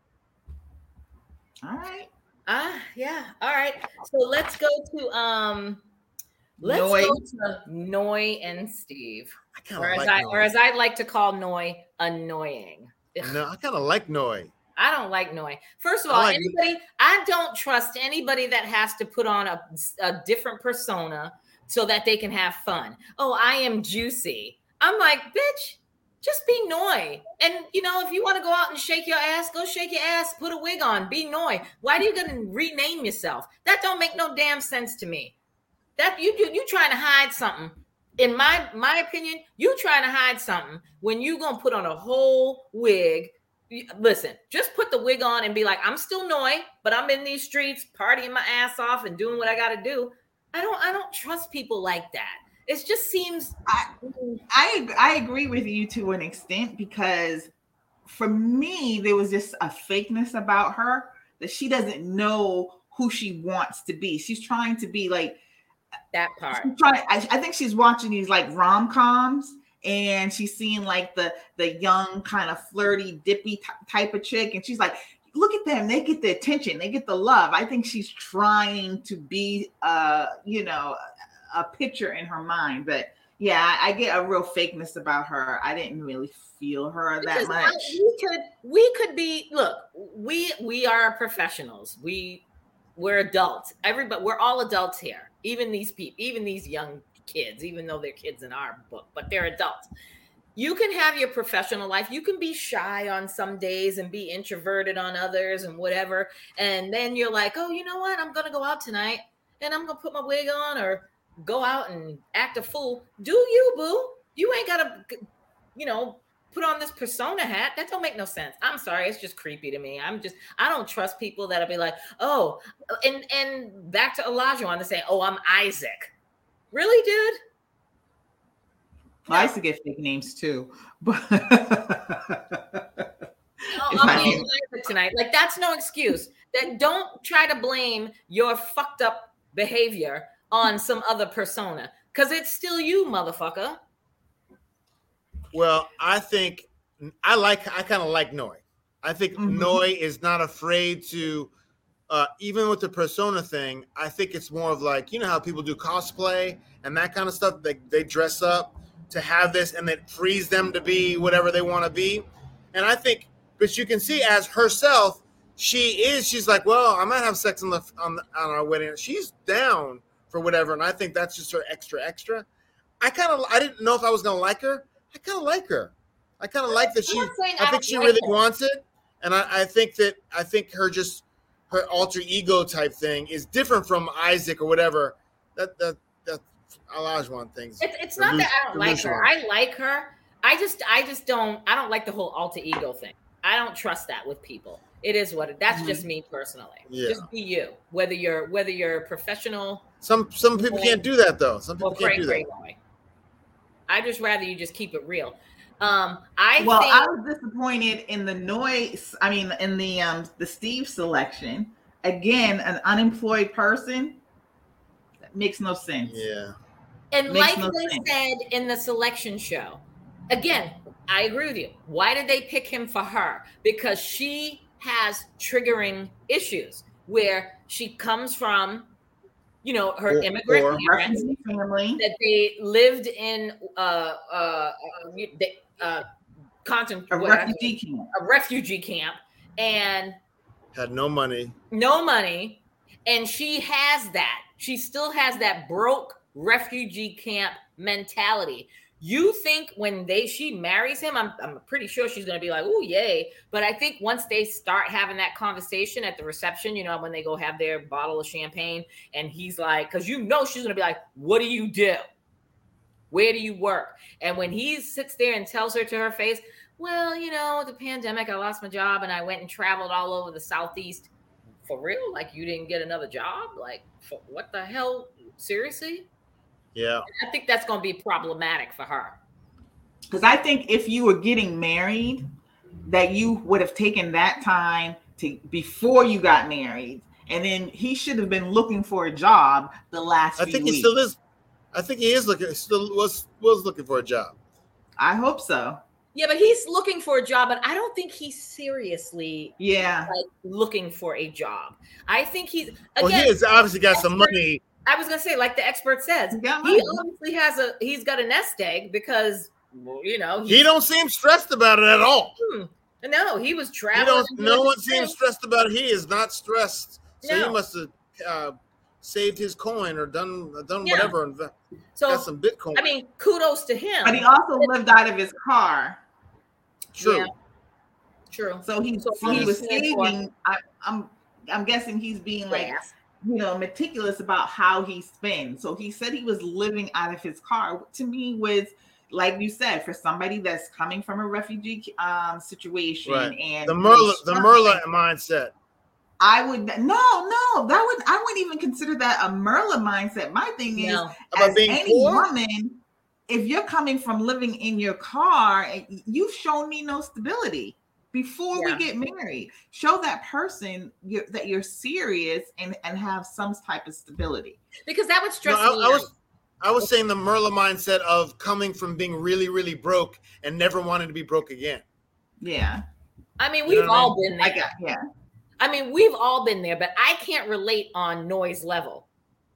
All right. Ah, uh, yeah. All right. So let's go to um let's Noi. go to Noi and Steve. I or, like as I, or as I like to call Noi, annoying. No, I kind of like Noi. I don't like Noi. First of all, like anybody, it. I don't trust anybody that has to put on a, a different persona so that they can have fun. Oh, I am juicy. I'm like, bitch, just be Noi. And you know, if you want to go out and shake your ass, go shake your ass, put a wig on, be Noi. Why do you gonna rename yourself? That don't make no damn sense to me. That you do you trying to hide something. In my my opinion, you trying to hide something when you gonna put on a whole wig. Listen, just put the wig on and be like, I'm still Noi, but I'm in these streets partying my ass off and doing what I gotta do. I don't I don't trust people like that it just seems I, I I agree with you to an extent because for me there was just a fakeness about her that she doesn't know who she wants to be. She's trying to be like that part. Trying, I, I think she's watching these like rom coms and she's seeing like the the young kind of flirty dippy t- type of chick and she's like look at them they get the attention they get the love i think she's trying to be uh you know a picture in her mind. But yeah, I, get a real fakeness about her. I didn't really feel her because that much. we could we could be look, we we are professionals. We we're adults. Everybody we're all adults here. Even these people, even these young kids, even though they're kids in our book, but they're adults. You can have your professional life. You can be shy on some days and be introverted on others and whatever. And then you're like, oh, you know what? I'm going to go out tonight and I'm going to put my wig on or go out and act a fool. Do you, boo? You ain't gotta, you know, put on this persona hat. That don't make no sense. I'm sorry, it's just creepy to me. I'm just I don't trust people that'll be like, oh, and and back to Olajuwon to say, oh, I'm Isaac. Really, dude? Well, I used to get fake names too, but oh, I'm being tonight. Like that's no excuse. That don't try to blame your fucked up behavior on some other persona because it's still you, motherfucker. Well, I think I like I kind of like Noi. I think mm-hmm. Noi is not afraid to uh, even with the persona thing, I think it's more of like, you know how people do cosplay and that kind of stuff. They they dress up to have this and it frees them to be whatever they want to be. And I think, but you can see as herself, she is, she's like, well, I might have sex on the on, the, on our wedding. She's down for whatever. And I think that's just her extra extra. I kind of I didn't know if I was gonna like her. I kind of like her. I kind of like that she. I think she really wants it, and I, I think that I think her just her alter ego type thing is different from Isaac or whatever. That that that Olajuwon things. It's, it's not that I don't like her. I like her. I just I just don't I don't like the whole alter ego thing. I don't trust that with people. It is what it, that's mm-hmm. just me personally. Yeah. Just be you. Whether you're whether you're professional some some people can't do that though. Some people can't do that. I just rather you just keep it real. Um, I well, think- I was disappointed in the noise. I mean, in the um the Steve selection. Again, an unemployed person that makes no sense. Yeah. And makes like no they sense. said in the selection show, again, I agree with you. Why did they pick him for her? Because she has triggering issues where she comes from you know her or, immigrant or parents family. that they lived in uh uh, uh content, a refugee camp. A refugee camp and had no money. No money and she has that. She still has that broke refugee camp mentality you think when they she marries him, I'm, I'm pretty sure she's gonna be like, oh yay. But I think once they start having that conversation at the reception, you know, when they go have their bottle of champagne, and he's like, because you know she's gonna be like, what do you do? Where do you work? And when he sits there and tells her to her face, well, you know, the pandemic, I lost my job and I went and traveled all over the southeast. For real? Like you didn't get another job? Like what the hell? Seriously? Yeah. I think that's going to be problematic for her. Because I think if you were getting married, that you would have taken that time to before you got married, and then he should have been looking for a job the last. I few think weeks. he still is. I think he is looking. Still was was looking for a job. I hope so. Yeah, but he's looking for a job, but I don't think he's seriously Yeah. like looking for a job. I think he's Well, he has obviously got some money. I was gonna say, like the expert says, He got he money. obviously has a he's got a nest egg because well, you know He don't seem stressed about it at all. Hmm. no he was He traveling. don't. No one his seems stressed about it. He is not stressed. So No. he must have uh, saved his coin or done done Yeah. whatever and got So some Bitcoin. I mean, kudos to him. But he also lived out of his car, True. yeah. True. so he So so he was he's saving. I, I'm I'm guessing he's being like Yes. You know meticulous about how he spends. So he said he was living out of his car. To me, was like you said, for somebody that's coming from a refugee um situation Right. and The Myrla, the struggling, Myrla mindset. I would no, no, that would I wouldn't even consider that a Myrla mindset. My thing is No. About as being any poor. woman, if you're coming from living in your car, eh, you've shown me no stability before Yeah. we get married. Show that person you're, that you're serious and and have some type of stability. Because that would No, stress I, me I was I was saying the Myrla mindset of coming from being really really broke and never wanting to be broke again. Yeah, I mean, we've know what I all been there. I got yeah. I mean, we've all been there, but I can't relate on Noi's level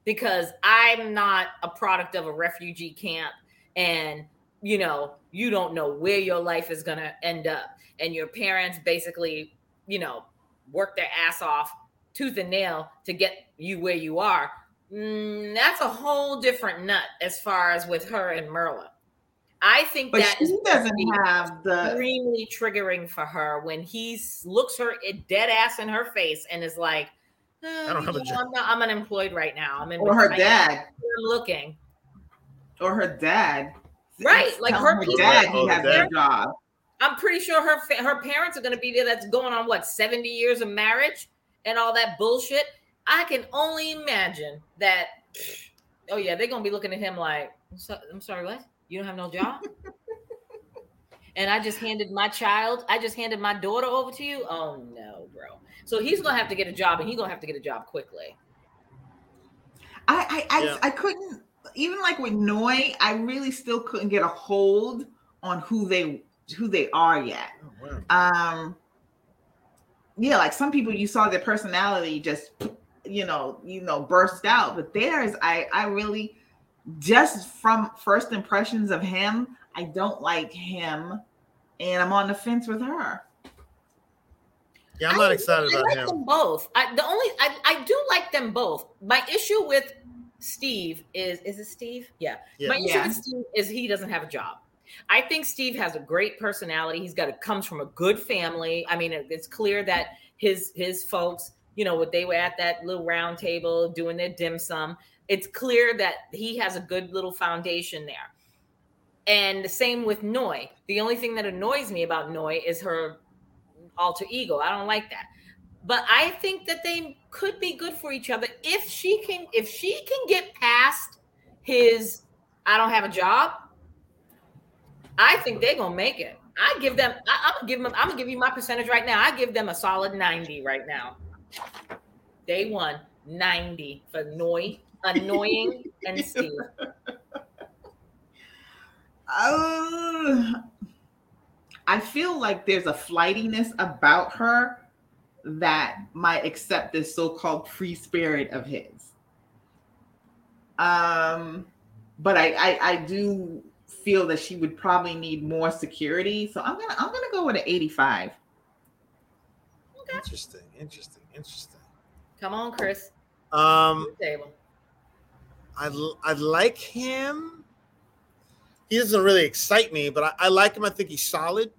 because I'm not a product of a refugee camp and you know, you don't know where your life is going to end up and your parents basically, you know, work their ass off tooth and nail to get you where you are. Mm, that's a whole different nut as far as with her and Myrla. I think But that is she doesn't have the extremely triggering for her when he looks her dead ass in her face and is like, "Uh, I don't have a you know, job." I'm, not, I'm unemployed right now. I'm in or her I- dad I'm looking. or her dad. Right, like her her dad Oh, he the has dad. no job. I'm pretty sure her fa- her parents are going to be there. That's going on what 70 years of marriage and all that bullshit. I can only imagine that. Oh yeah, they're going to be looking at him like, "I'm, so- I'm sorry, what? You don't have no job? and I just handed my child, I just handed my daughter over to you. Oh no, bro. So he's going to have to get a job, and he's going to have to get a job quickly. I I I, Yeah. I couldn't even like with Noi, I really still couldn't get a hold on who they who they are yet. Oh, wow. Um yeah, like some people you saw their personality just you know, you know, burst out, but theirs I I really just from first impressions of him, I don't like him and I'm on the fence with her. Yeah, I'm not like- excited I about like him. them both. I, the only I, I do like them both. My issue with Steve is is it Steve? Yeah. Yeah. My issue Yeah. with Steve is he doesn't have a job. I think Steve has a great personality. He's got a comes from a good family. I mean, it's clear that his his folks, you know, what they were at that little round table doing their dim sum. It's clear that he has a good little foundation there. And the same with Noi. The only thing that annoys me about Noi is her alter ego. I don't like that. But I think that they could be good for each other if she can if she can get past his I don't have a job. I think they're gonna make it. I give them. I, I'm gonna give them. I'm gonna give you my percentage right now. I give them a solid ninety right now. Day one, 90 for Noi, annoying, and Steve. Uh, I feel like there's a flightiness about her that might accept this so-called free spirit of his. Um, but I, I I do feel that she would probably need more security. So I'm gonna I'm gonna go with an 85. Interesting, interesting, interesting. Come on, Chris. Um, Table. I I like him. He doesn't really excite me, but I, I like him. I think he's solid.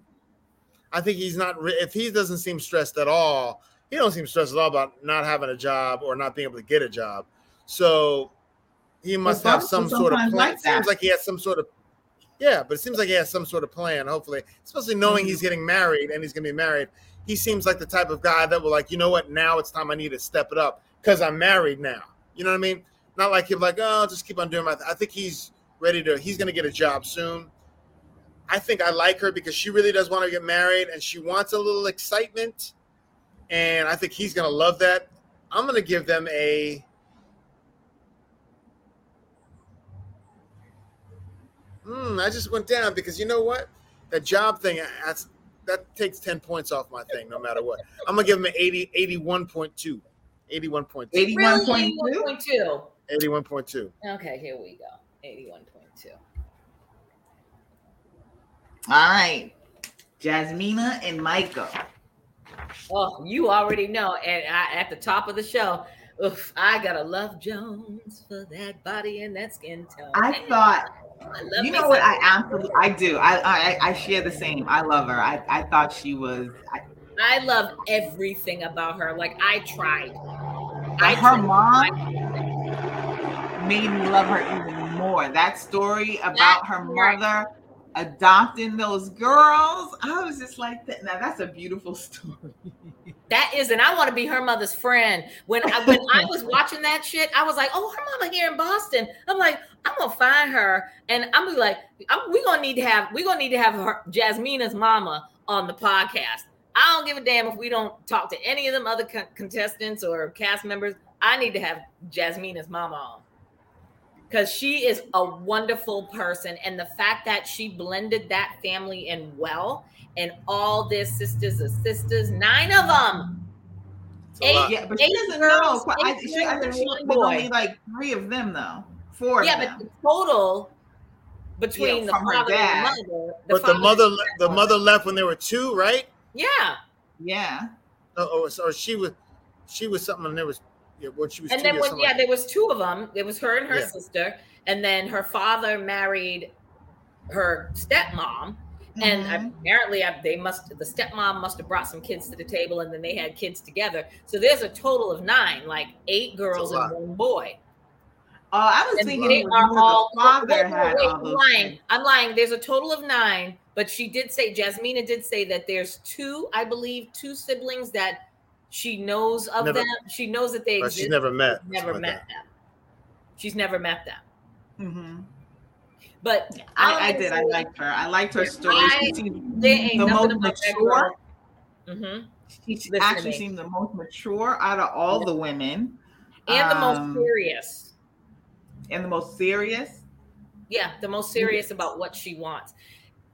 I think he's not. Re- if he doesn't seem stressed at all, he don't seem stressed at all about not having a job or not being able to get a job. So he must But have some some sort of sometimes plan. like It seems like he has some sort of. Yeah, but it seems like he has some sort of plan. Hopefully, especially knowing Mm-hmm. he's getting married and he's going to be married, he seems like the type of guy that will like, you know what? Now it's time I need to step it up because I'm married now. You know what I mean? not like him, like oh, I'll just keep on doing my. Th-. I think he's ready to. He's going to get a job soon. I think I like her because she really does want to get married and she wants a little excitement, and I think he's going to love that. I'm going to give them a. Hmm, I just went down because you know what? That job thing, that's, that takes 10 points off my thing, no matter what. I'm going to give him an 80, 81.2. 81.2. 81.2? 81.2. Okay, here we go. 81.2. All right. Jasmina and Michael. Oh, you already know. And I, at the top of the show, oof, I gotta love Jones for that body and that skin tone. I thought I you know what I absolutely I do. I, I I share the same. I love her. I, I thought she was I, I love everything about her. Like I tried. I her tried. mom made me love her even more. That story about her mother adopting those girls. I was just like that. Now that's a beautiful story. That is, and I want to be her mother's friend. When I when I was watching that shit, I was like, "Oh, her mama here in Boston." I'm like, "I'm gonna find her," and I'm gonna be like, I'm, "We gonna need to have we gonna need to have her Jasmina's mama on the podcast." I don't give a damn if we don't talk to any of them other contestants or cast members. I need to have Jasmina's mama on because she is a wonderful person. And the fact that she blended that family in well and all their sisters are sisters, nine of them. Eight, yeah, but eight she doesn't girls, know. I, she, I think she only like three of them though. Four. Yeah, but the total between yeah, the father and the mother. The but the mother, the mother left when there were two, right? Yeah. Yeah. Oh, oh so she was, she was something, and there was yeah, when she was. And then when yeah, like there was two of them. It was her and her yeah. sister, and then her father married her stepmom. Mm-hmm. And apparently, they must the stepmom must have brought some kids to the table, and then they had kids together. So there's a total of nine, like eight girls and one boy. Oh, uh, I was and thinking they are all father wait, had wait, all I'm lying. I'm lying. There's a total of nine, but she did say Jasmina did say that there's two, I believe, two siblings that she knows of never, them. She knows that they exist. She's never met. Never met like them. She's never met them. Mm-hmm. But I, I did. I liked her. I liked her story. I, she the most mature. Mm-hmm. She Listen actually seemed the most mature out of all yeah. the women, and um, the most um, serious. And the most serious. Yeah, the most serious about what she wants.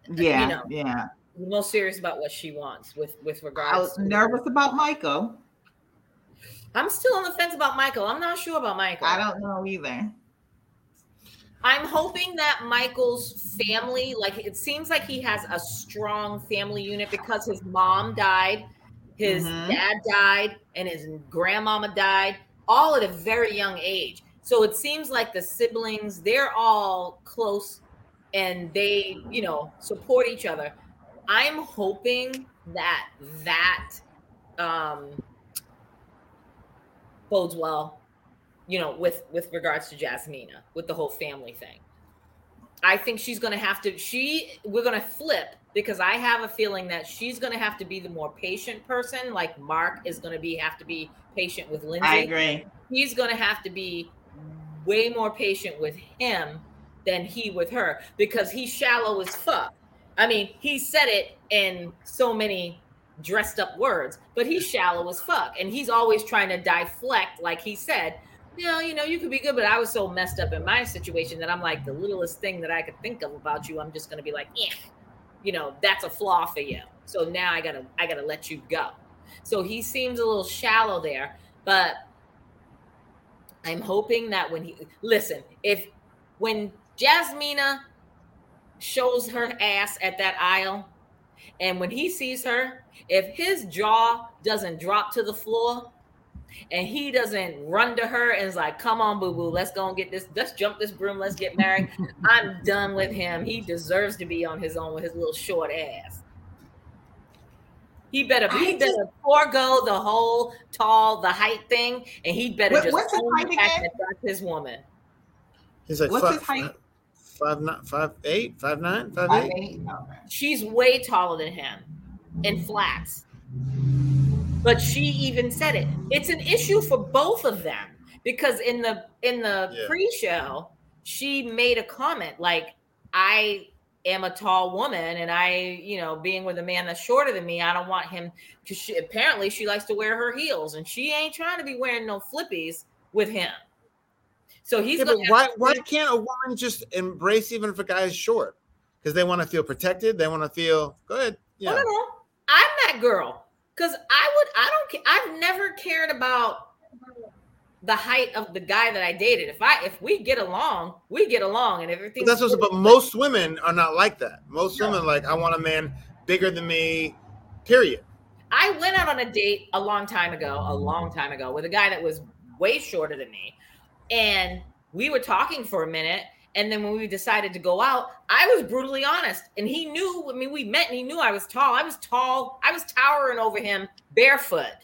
Yeah, you know, yeah most serious about what she wants with with regards. I was nervous about Michael. I'm still on the fence about Michael. I'm not sure about Michael. I don't know either. I'm hoping that Michael's family, like it seems like he has a strong family unit because his mom died, his mm-hmm. dad died, and his grandmama died, all at a very young age. So it seems like the siblings, they're all close and they, you know, support each other. I'm hoping that that um, bodes well, you know, with with regards to Jasmina, with the whole family thing. I think she's going to have to. She we're going to flip because I have a feeling that she's going to have to be the more patient person. Like Mark is going to be have to be patient with Lindsey. I agree. He's going to have to be way more patient with him than he with her because he's shallow as fuck. I mean, he said it in so many dressed up words, but he's shallow as fuck. And he's always trying to deflect, like he said, you know, you know, you could be good, but I was so messed up in my situation that I'm like the littlest thing that I could think of about you, I'm just gonna be like, yeah, you know, that's a flaw for you. So now I gotta I gotta let you go. So he seems a little shallow there, but I'm hoping that when he listen, if when Jasmina shows her ass at that aisle, and when he sees her, if his jaw doesn't drop to the floor and he doesn't run to her and is like, come on, boo boo, let's go and get this, let's jump this broom, let's get married. I'm done with him. He deserves to be on his own with his little short ass. He better, he better just, forego the whole tall, the height thing, and he better what, just what's his height again? That's his woman. He's like, what's his height? Five nine, five eight, five nine, five, five eight. eight. She's way taller than him in flats. But she even said it. It's an issue for both of them because in the in the Yeah. pre-show she made a comment like I am a tall woman and I, you know, being with a man that's shorter than me, I don't want him because she apparently she likes to wear her heels and she ain't trying to be wearing no flippies with him. So he's Yeah, why why can't a woman just embrace even if a guy is short? Because they want to feel protected. They want to feel go ahead. No, Yeah. no, no. I'm that girl because I would. I don't. ca- I've never cared about the height of the guy that I dated. If I if we get along, we get along, and everything. But that's what's but most women are not like that. Most women like I want a man bigger than me. Period. I went out on a date a long time ago, a long time ago, with a guy that was way shorter than me. And we were talking for a minute. And then when we decided to go out, I was brutally honest. And he knew, I mean, we met and he knew I was tall. I was tall. I was towering over him barefoot.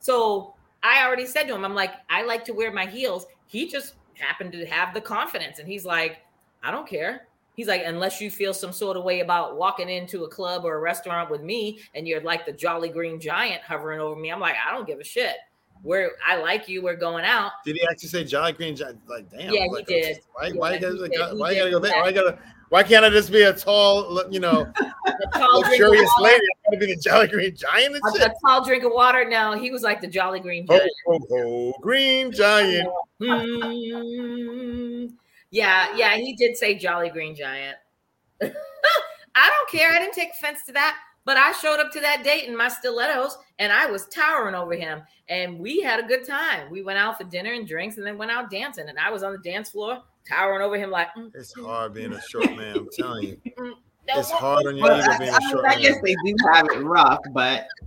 So I already said to him, I'm like, I like to wear my heels. He just happened to have the confidence. And he's like, I don't care. He's like, unless you feel some sort of way about walking into a club or a restaurant with me and you're like the Jolly Green Giant hovering over me, I'm like, I don't give a shit. We're I like you. We're going out. Did he actually say Jolly Green Giant? Like damn. Yeah, he like, did. Why? Yeah, why? he you gotta, did. why did. gotta go there? Why gotta? Why can't I just be a tall, you know, A tall drink of luxurious water. lady? I gotta be the Jolly Green Giant and shit. a tall drink of water. No, he was like the Jolly Green Giant. ho ho! Green Giant. Hmm. Yeah, yeah, he did say Jolly Green Giant. I don't care. I didn't take offense to that. But I showed up to that date in my stilettos and I was towering over him. And we had a good time. We went out for dinner and drinks and then went out dancing. And I was on the dance floor towering over him like, mm, It's mm, hard being a mm, short man. I'm mm, telling you, no, it's hard on your Well, ego I, being I a mean, short I guess they do have it rough, but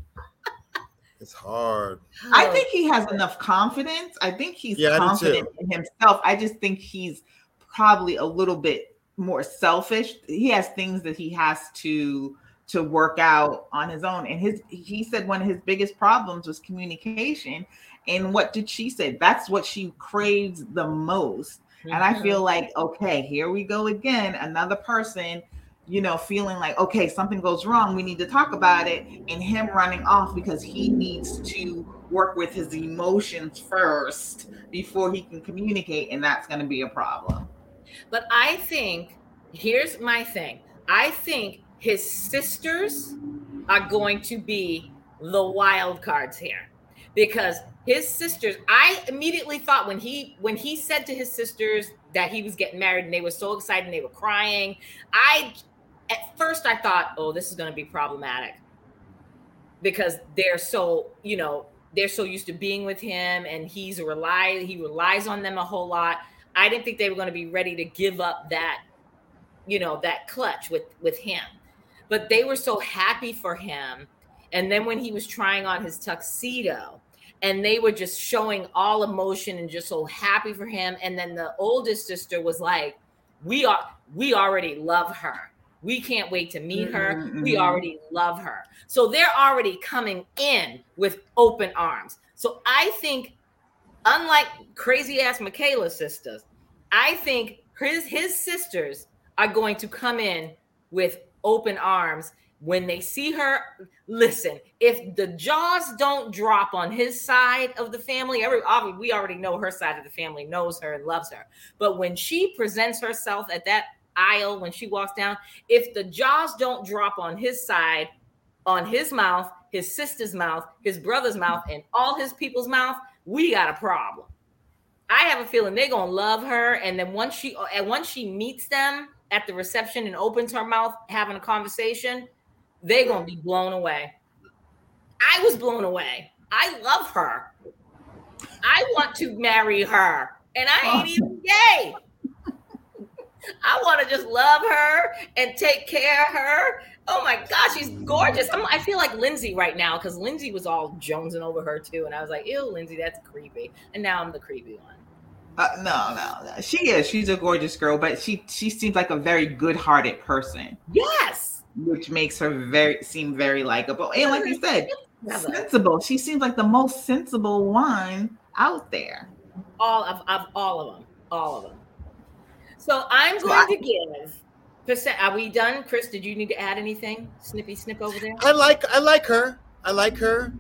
It's hard. I think he has enough confidence. I think he's Yeah, confident in himself. I just think he's probably a little bit more selfish. He has things that he has to to work out on his own. And his he said one of his biggest problems was communication. And what did she say? That's what she craves the most. And I feel mm-hmm. like, okay, here we go again. Another person, you know, feeling like, okay, something goes wrong. We need to talk about it. And him running off because he needs to work with his emotions first before he can communicate. And that's going to be a problem. But I think here's my thing. I think his sisters are going to be the wild cards here. Because his sisters i immediately thought when he when he said to his sisters that he was getting married and they were so excited and they were crying i at first i thought oh this is going to be problematic. Because they're so you know they're so used to being with him and he's rely he relies on them a whole lot. I didn't think they were going to be ready to give up that you know that clutch with with him but they were so happy for him. And then when he was trying on his tuxedo and they were just showing all emotion and just so happy for him. And then the oldest sister was like we are we already love her. We can't wait to meet her. Mhm, we mhm. already love her. So they're already coming in with open arms. So i think unlike crazy ass michaela's sisters i think his his sisters are going to come in with open arms. When they see her listen if the jaws don't drop on his side of the family every obviously we already know her side of the family knows her and loves her. But when she presents herself at that aisle when she walks down if the jaws don't drop on his side on his mouth his sister's mouth his brother's mouth and all his people's mouth we got a problem. I have a feeling they're gonna love her and then once she and once she meets them at the reception and opens her mouth having a conversation they're gonna be blown away i was blown away i love her i want to marry her and i ain't even gay I want to just love her and take care of her. Oh my gosh, she's gorgeous. I'm, I feel like Lindsey right now because Lindsey was all jonesing over her too, and I was like, "Ew, Lindsey, that's creepy." And now I'm the creepy one. Uh, no, no, no. She is. She's a gorgeous girl, but she she seems like a very good-hearted person, Yes, which makes her very seem very likable. And like you said, sensible. She seems like the most sensible one out there. all of, of all of them, all of them. So I'm So going I- to give. Percent. Are we done, Chris? Did you need to add anything? Snippy snip over there. I like I like her. I like her.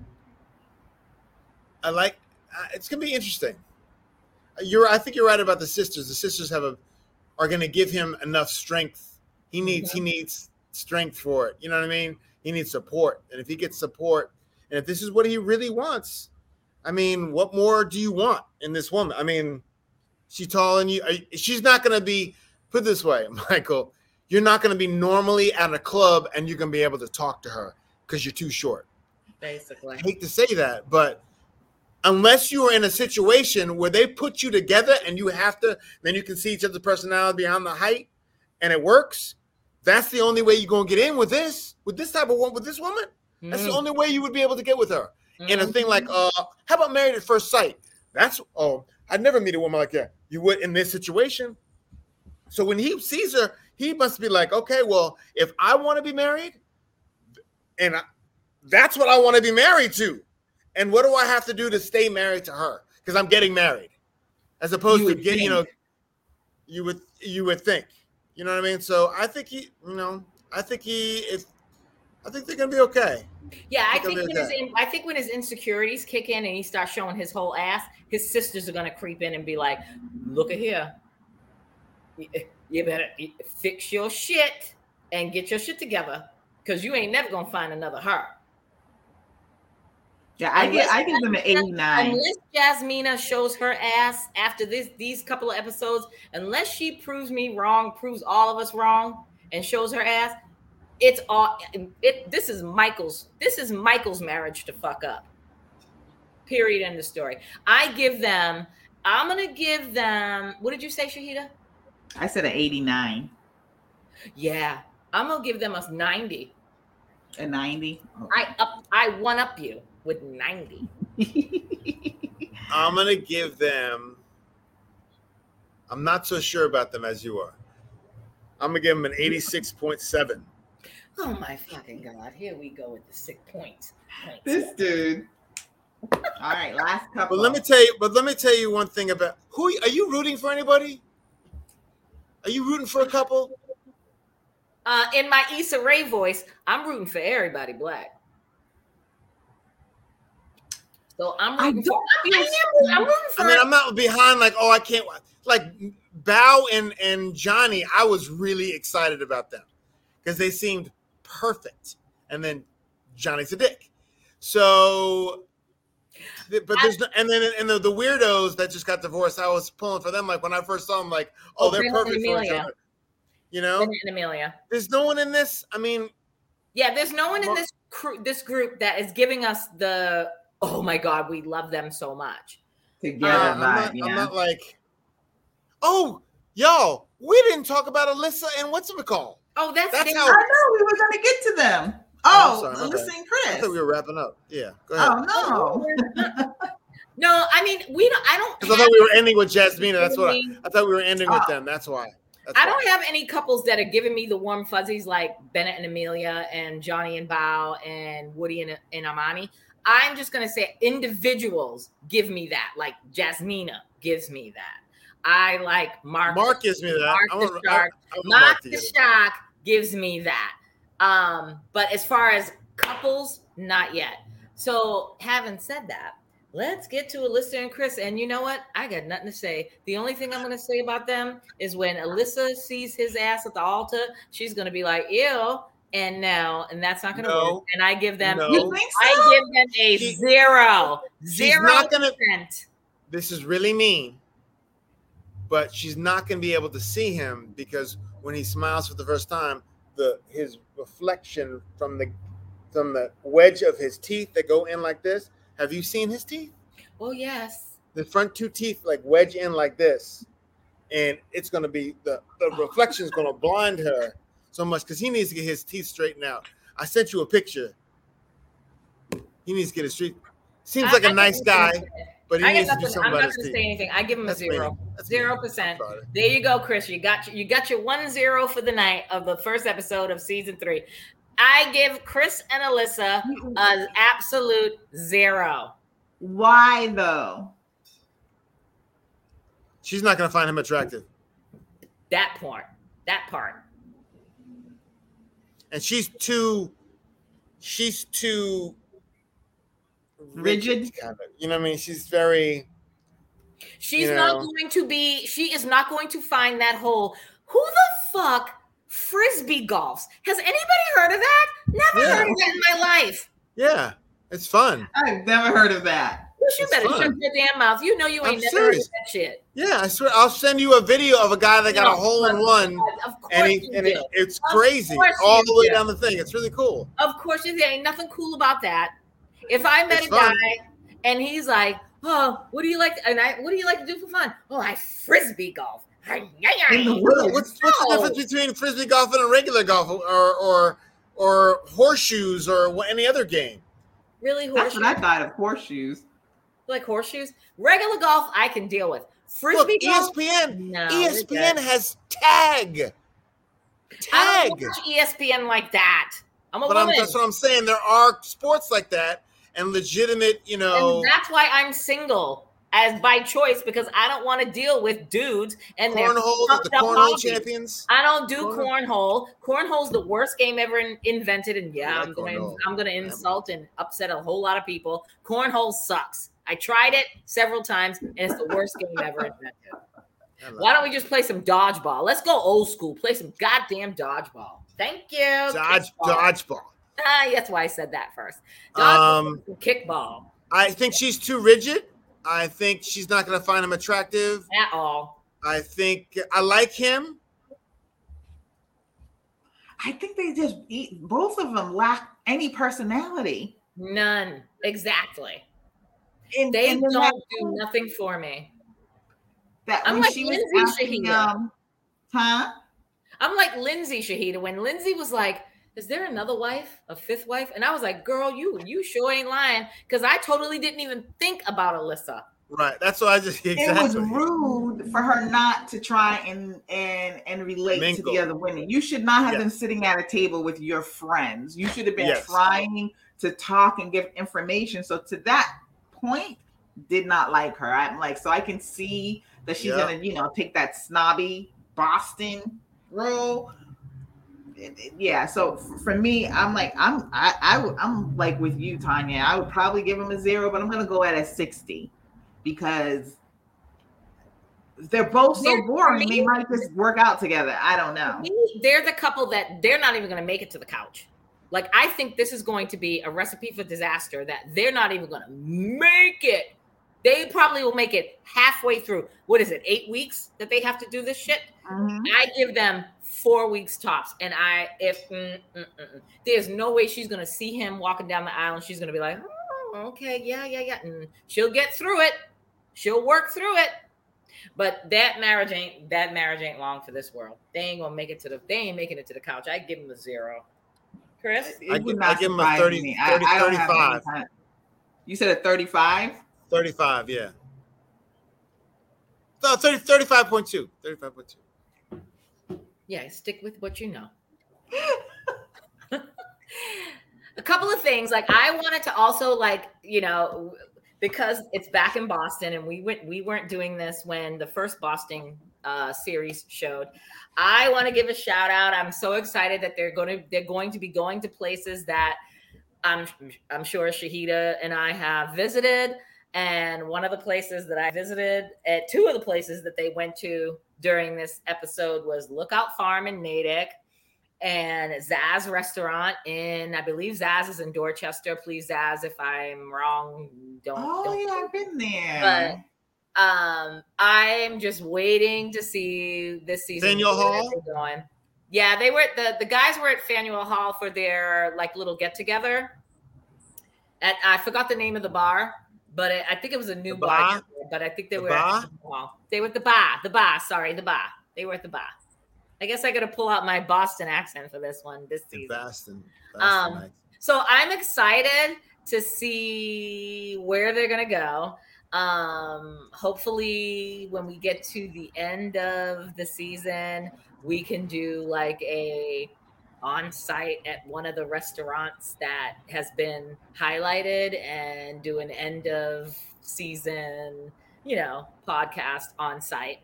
I like. Uh, it's gonna be interesting. You're. I think you're right about the sisters. The sisters have a are going to give him enough strength. He needs. He mm-hmm. needs strength for it. You know what I mean? He needs support, and if he gets support, and if this is what he really wants, I mean, what more do you want in this woman? I mean, she's tall and you. She's not going to be. Put this way, Michael. You're not going to be normally at a club and you're going to be able to talk to her because you're too short. Basically, I hate to say that, but unless you are in a situation where they put you together and you have to, then you can see each other's personality beyond the height, and it works. That's the only way you're gonna get in with this, with this type of one, with this woman. Mm-hmm. That's the mm. only way you would be able to get with her. Mm-hmm. And a thing like, uh, how about married at first sight? That's oh, I'd never meet a woman like that. You would in this situation. So when he sees her, he must be like, okay, well, if I want to be married, and I, that's what I want to be married to. And what do I have to do to stay married to her? Because I'm getting married, as opposed to getting, you know, you would you would think, you know what I mean. So I think he, you know, I think he is. I think they're gonna be okay. Yeah, I, I think, when okay. his I think when his insecurities kick in and he starts showing his whole ass, his sisters are gonna creep in and be like, "Look at here, eh, you better fix your shit and get your shit together, because you ain't never gonna find another her." Yeah, I get I give them an 89. Unless Jasmina shows her ass after this these couple of episodes, unless she proves me wrong, proves all of us wrong, and shows her ass, it's all it this is Michael's this is Michael's marriage to fuck up. Period. End of story. I give them, I'm gonna give them what did you say, Shahidah? I said an 89. Yeah, I'm gonna give them a 90. A 90. Okay. I up I one up you with 90. I'm going to give them, I'm not so sure about them as you are. I'm going to give them an 86.7. Oh my fucking God. Here we go with the sick points. points. This dude. All right, last couple. But let me tell you, but let me tell you one thing about who are you rooting for anybody? Are you rooting for a couple? Uh, in my Issa Rae voice, I'm rooting for everybody black. So I'm rooting for. I am, I'm rooting for. I mean, I'm not behind. Like, oh, I can't. Like Bao and and Johnny, I was really excited about them because they seemed perfect. And then Johnny's a dick. So, but there's no, and then and the, the weirdos that just got divorced, I was pulling for them. Like when I first saw them, like, oh, oh they're perfect for each other. You know, and Amelia. There's no one in this. I mean, yeah, there's no one in this crew, this group that is giving us the oh my god, we love them so much. Together, uh, I'm, not, I'm not like, oh, y'all, we didn't talk about Alyssa and what's it called? Oh, that's, that's how I know we were gonna get to them. Oh, oh sorry, Alyssa and Chris. I thought we were wrapping up. Yeah, go ahead. Oh no. no, I mean we don't. I don't. I thought we were ending with Jasmina. That's what I, I thought we were ending with oh. them. That's why. That's I don't have any couples that are giving me the warm fuzzies like Bennett and Amelia and Johnny and Bao and Woody and, and Amani. I'm just gonna say individuals give me that. Like Jasmina gives me that. I like Mark. Mark gives me that. Mark the Shark. Mark the Shark gives me that. Um, but as far as couples, not yet. So having said that, let's get to Alyssa and Chris. And you know what? I got nothing to say. The only thing I'm going to say about them is when Alyssa sees his ass at the altar, she's going to be like, ew and no, and that's not going to no, work. And I give them, no. so? I give them a she, zero, zero not gonna, percent. This is really mean, but she's not going to be able to see him because when he smiles for the first time, the his reflection from the from the wedge of his teeth that go in like this. Have you seen his teeth? Oh yes. The front two teeth like wedge in like this, and it's going to be the the reflection is going to blind her so much because he needs to get his teeth straightened out. I sent you a picture. He needs to get his teeth. Seems I, like a nice guy, but he I needs to do something I'm not going to say anything. I give him That's a zero, zero percent. There you go, Chris. You got you got your one zero for the night of the first episode of season three. I give Chris and Alyssa an absolute zero. Why though? She's not going to find him attractive. That part. That part and she's too she's too rigid, kind of, you know what I mean? She's very She's You not going to be, she is not going to find that hole. Who the fuck frisbee golfs? Has anybody heard of that? Never Yeah. heard of that in my life. Yeah, it's fun. I've never heard of that. Wish you It's better fun. shut your damn mouth. You know you I'm ain't never heard that shit. Yeah, I swear. I'll send you a video of a guy that got No, a hole in one, Of course and, he, you and do. it, it's Of crazy all the way do. down the thing. It's really cool. Of course, you, there ain't nothing cool about that. If I met It's a fun. guy and he's like, "Oh, what do you like?" And I, "What do you like to do for fun?" Oh, I frisbee golf. In the What- woods. What's, what's the difference between frisbee golf and a regular golf, or or or horseshoes, or any other game? Really, That's what I thought of horseshoes. Like horseshoes. Regular golf, I can deal with. Look, Frisbee E golf. ESPN, No, ESPN has tag, I tag. don't watch ESPN like that. I'm a But I'm, woman, that's what I'm saying. There are sports like that and legitimate, you know, and that's why I'm single as by choice because I don't want to deal with dudes and cornhole, the cornhole hobbies. champions. I don't do Cornhole. cornhole. Cornhole's the worst game ever in- invented, and yeah, like I'm gonna. I'm gonna insult and upset a whole lot of people. Cornhole sucks. I tried it several times, and it's the worst game ever invented. Why don't we just play some dodgeball? Let's go old school. Play some goddamn dodgeball. Thank you. dodge dodgeball. Ah, that's why I said that first. Dodgeball, Um, kickball I think she's too rigid. I think she's not going to find him attractive. at all. I think I like him. I think they just eat, both of them lack any personality. None. Exactly. And, They and don't that, do nothing for me. that I'm like she was Lindsey asking, Shahidah. um, huh? I'm like Lindsey Shahidah when Lindsey was like, "Is there another wife, a fifth wife?" And I was like, "Girl, you you sure ain't lying," because I totally didn't even think about Alyssa. Right. That's why I just It was rude for her not to try and and and relate to the other women. You should not have Yeah. been sitting at a table with your friends. You should have been Yes. trying to talk and give information. So to that point, did not like her. I'm like, so I can see that she's Yeah. gonna, you know, take that snobby Boston role. It- it- Yeah, so for me, I'm like, I'm, I, I I'm like with you, Tanya. I would probably give him a zero, but I'm gonna go at a sixty because they're both so boring. me- They might just work out together. I don't know. They're the couple that they're not even going to make it to the couch. Like I think this is going to be a recipe for disaster that they're not even going to make it. They probably will make it halfway through. What is it? Eight weeks that they have to do this shit. Mhm. I give them four weeks tops, and I if mm, mm, mm, mm. there's no way she's gonna see him walking down the aisle, and she's gonna be like, oh, okay, yeah, yeah, yeah, and she'll get through it. She'll work through it. But that marriage ain't that marriage ain't long for this world. They ain't gonna make it to the they ain't making it to the couch. I give them a zero. Chris, It I would give- not I give him a surprise 30 me. I- 30, I don't have any 35. You said a 35? 35, yeah. No, 30, 35.2. 35.2. yeah, stick with what you know. a couple of things like i wanted to also like you know because it's back in boston and we went we weren't doing this when the first boston uh series showed i want to give a shout out i'm so excited that they're going to they're going to be going to places that i'm i'm sure shahidah and i have visited and one of the places that i visited at two of the places that they went to during this episode was lookout farm in natick and Zaz restaurant in I believe Zaz is in Dorchester. Please, Zaz, if I'm wrong, don't. Oh, don't yeah, I've been there. But um, I'm just waiting to see this season. Faneuil Hall? Going. Yeah, they were the the guys were at Faneuil Hall for their like little get together. At I forgot the name of the bar, but it, I think it was a new The bar. bar? But I think they The were bar? at Hall. They were at the bar. The bar. Sorry, the bar. They were at the bar. I guess I got to pull out my Boston accent for this one this season. Boston. Um, Boston nights. So I'm excited to see where they're gonna go. Um, hopefully, when we get to the end of the season, we can do like a on site at one of the restaurants that has been highlighted and do an end of season, you know, podcast on site.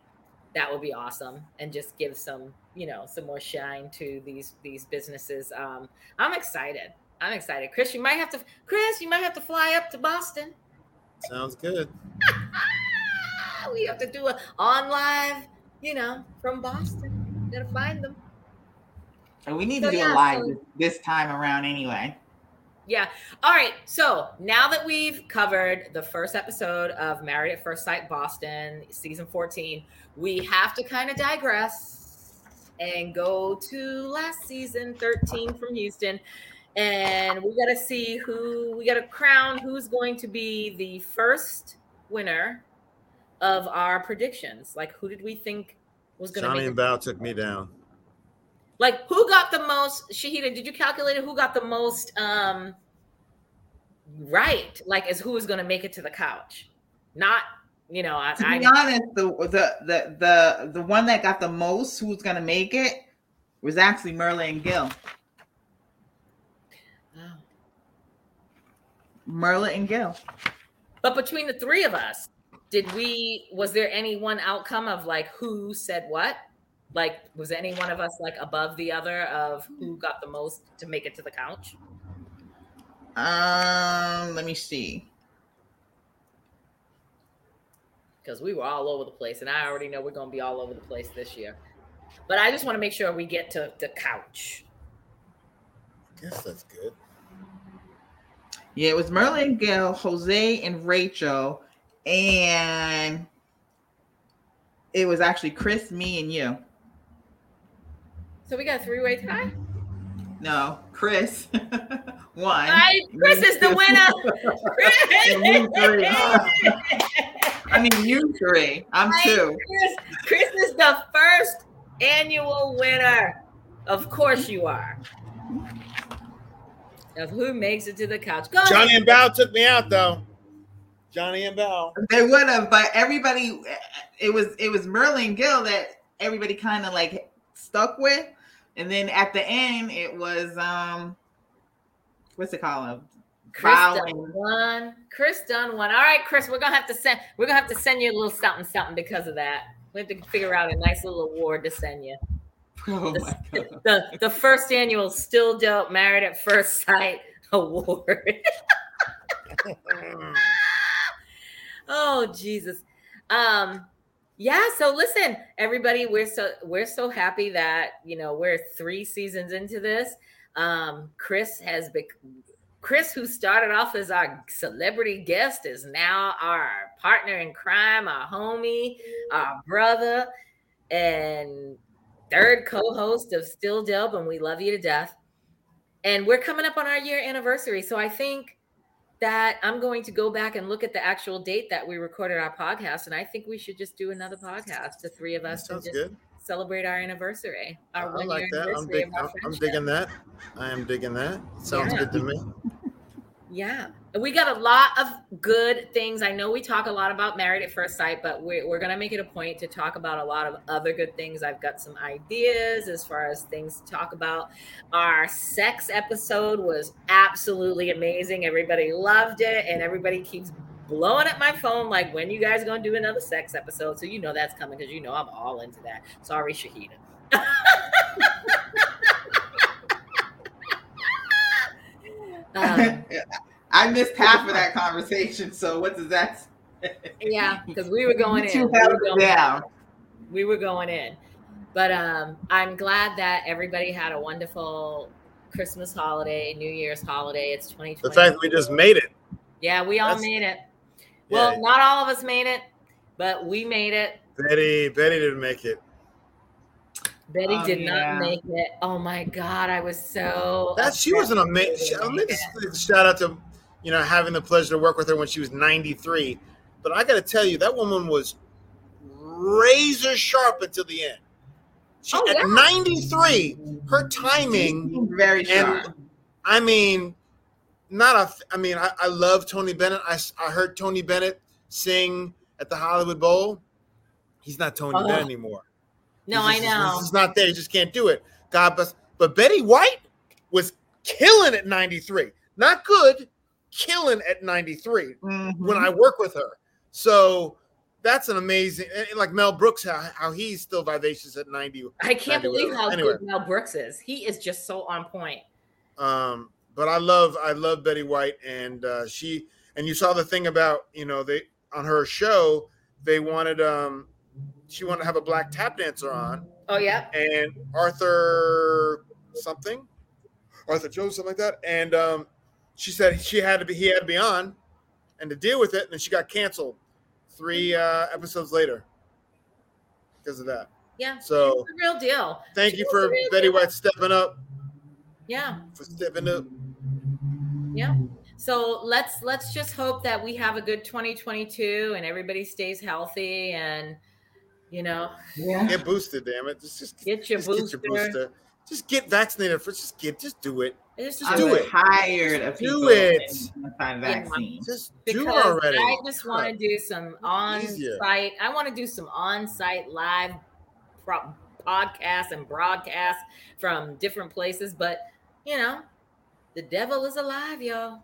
That would be awesome and just give some, you know, some more shine to these these businesses. Um, I'm excited. I'm excited. Chris, you might have to Chris, you might have to fly up to Boston. Sounds good. we have to do it on live, you know, from Boston. Gotta find them. And we need So, to do yeah, a live so- this, this time around anyway. Yeah. All right. So now that we've covered the first episode of Married at First Sight Boston, season 14, we have to kind of digress and go to last season 13 from Houston. And we got to see who we got to crown who's going to be the first winner of our predictions. Like, who did we think was going to Johnny and Bao took me down. like who got the most shahidah did you calculate who got the most um right like as who was going to make it to the couch not you know i, To I be honest, the the the the the one that got the most, who's gonna make it, was actually Myrla and Gil. Myrla and Gil. but between the three of us did we was there any one outcome of like who said what like was any one of us like above the other of who got the most to make it to the couch Um, let me see. because we were all over the place and i already know we're going to be all over the place this year but i just want to make sure we get to the couch I guess that's good. Yeah, it was Myrla Gil, Jose and Rachel, and it was actually Chris, me, and you. so we got a three-way tie No, Chris. One. I, Chris is the winner. Three. I mean, you three. I'm Right. two. Chris, Chris is the first annual winner. Of course you are. Of who makes it to the couch. Go Johnny ahead. and Bao took me out though. Johnny and Bao. They would have, but everybody. It was it was Myrla Gil that everybody kind of like stuck with, and then at the end it was um, what's it called? Chris Bow done one. Chris done one. All right, Chris, we're gonna have to send we're gonna have to send you a little something something because of that. We have to figure out a nice little award to send you. Oh my god! The the first annual Still Dope Married at First Sight Award. oh Jesus. Um yeah, so listen, everybody, we're so we're so happy that you know we're three seasons into this. Um, Chris has been Chris, who started off as our celebrity guest, is now our partner in crime, our homie, our brother, and third co-host of Still Dope, and we love you to death. And we're coming up on our year anniversary, so I think that I'm going to go back and look at the actual date that we recorded our podcast, and I think we should just do another podcast, the three of us, and just good. celebrate our anniversary. Our I like that. I'm, dig- I'm digging that. I am digging that. Sounds Yeah. good to me. Yeah. We got a lot of good things. I know we talk a lot about married at first sight, but we're, we're going to make it a point to talk about a lot of other good things. I've got some ideas as far as things to talk about. Our sex episode was absolutely amazing. Everybody loved it, and everybody keeps blowing up my phone like, when you guys going to do another sex episode? So you know that's coming because you know I'm all into that. Sorry, Shahidah. Um, I missed half of that conversation. So what does that? Say? Yeah, because we were going You in. two We were going, down. we were going in. But um, I'm glad that everybody had a wonderful Christmas holiday, New Year's holiday. It's 2020. The fact that we just made it. yeah, we all That's- made it. Well, Yeah. not all of us made it, but we made it. Betty, Betty didn't make it. Betty Oh, did yeah. not make it. Oh my God, I was so. That she was an amazing. she didn't Let me make just it. shout out to you know having the pleasure to work with her when she was 93. But I got to tell you, that woman was razor sharp until the end. She, Oh, at yeah. 93, her timing. Very sharp. And- sharp. I mean, not a. I mean, I, I love Tony Bennett. I, I heard Tony Bennett sing at the Hollywood Bowl. He's not Tony Oh. Bennett anymore. No, He's I know. Just not there. He just can't do it. God bless. But Betty White was killing at 93. Not good, killing at 93 Mhm. when I work with her. So that's an amazing, and like Mel Brooks, how, how he's still vivacious at 90. I can't 90 believe whatever. how Anyway. good Mel Brooks is. He is just so on point. Um, but I love, I love Betty White, and uh, she, and you saw the thing about, you know, they on her show, they wanted um she wanted to have a black tap dancer on, Oh yeah. and Arthur something, Arthur Jones something like that, and um she said she had to be he had to be on, and to deal with it, and then she got canceled three uh, episodes later because of that. Yeah. So the real deal. thank you She was for Betty deal. White stepping up Yeah. for stepping up. Yeah. So let's let's just hope that we have a good 2022 and everybody stays healthy and you know Yeah. Get boosted, damn it! Just just, get your just booster. get your booster. Just get vaccinated first. Just get just do it. It's Just I'm do it. tired of Do it. anti-vaccine. Just do because already. I just want to do some on-site. I want to do some on-site live pro- podcasts and broadcasts from different places. But you know, the devil is alive, y'all.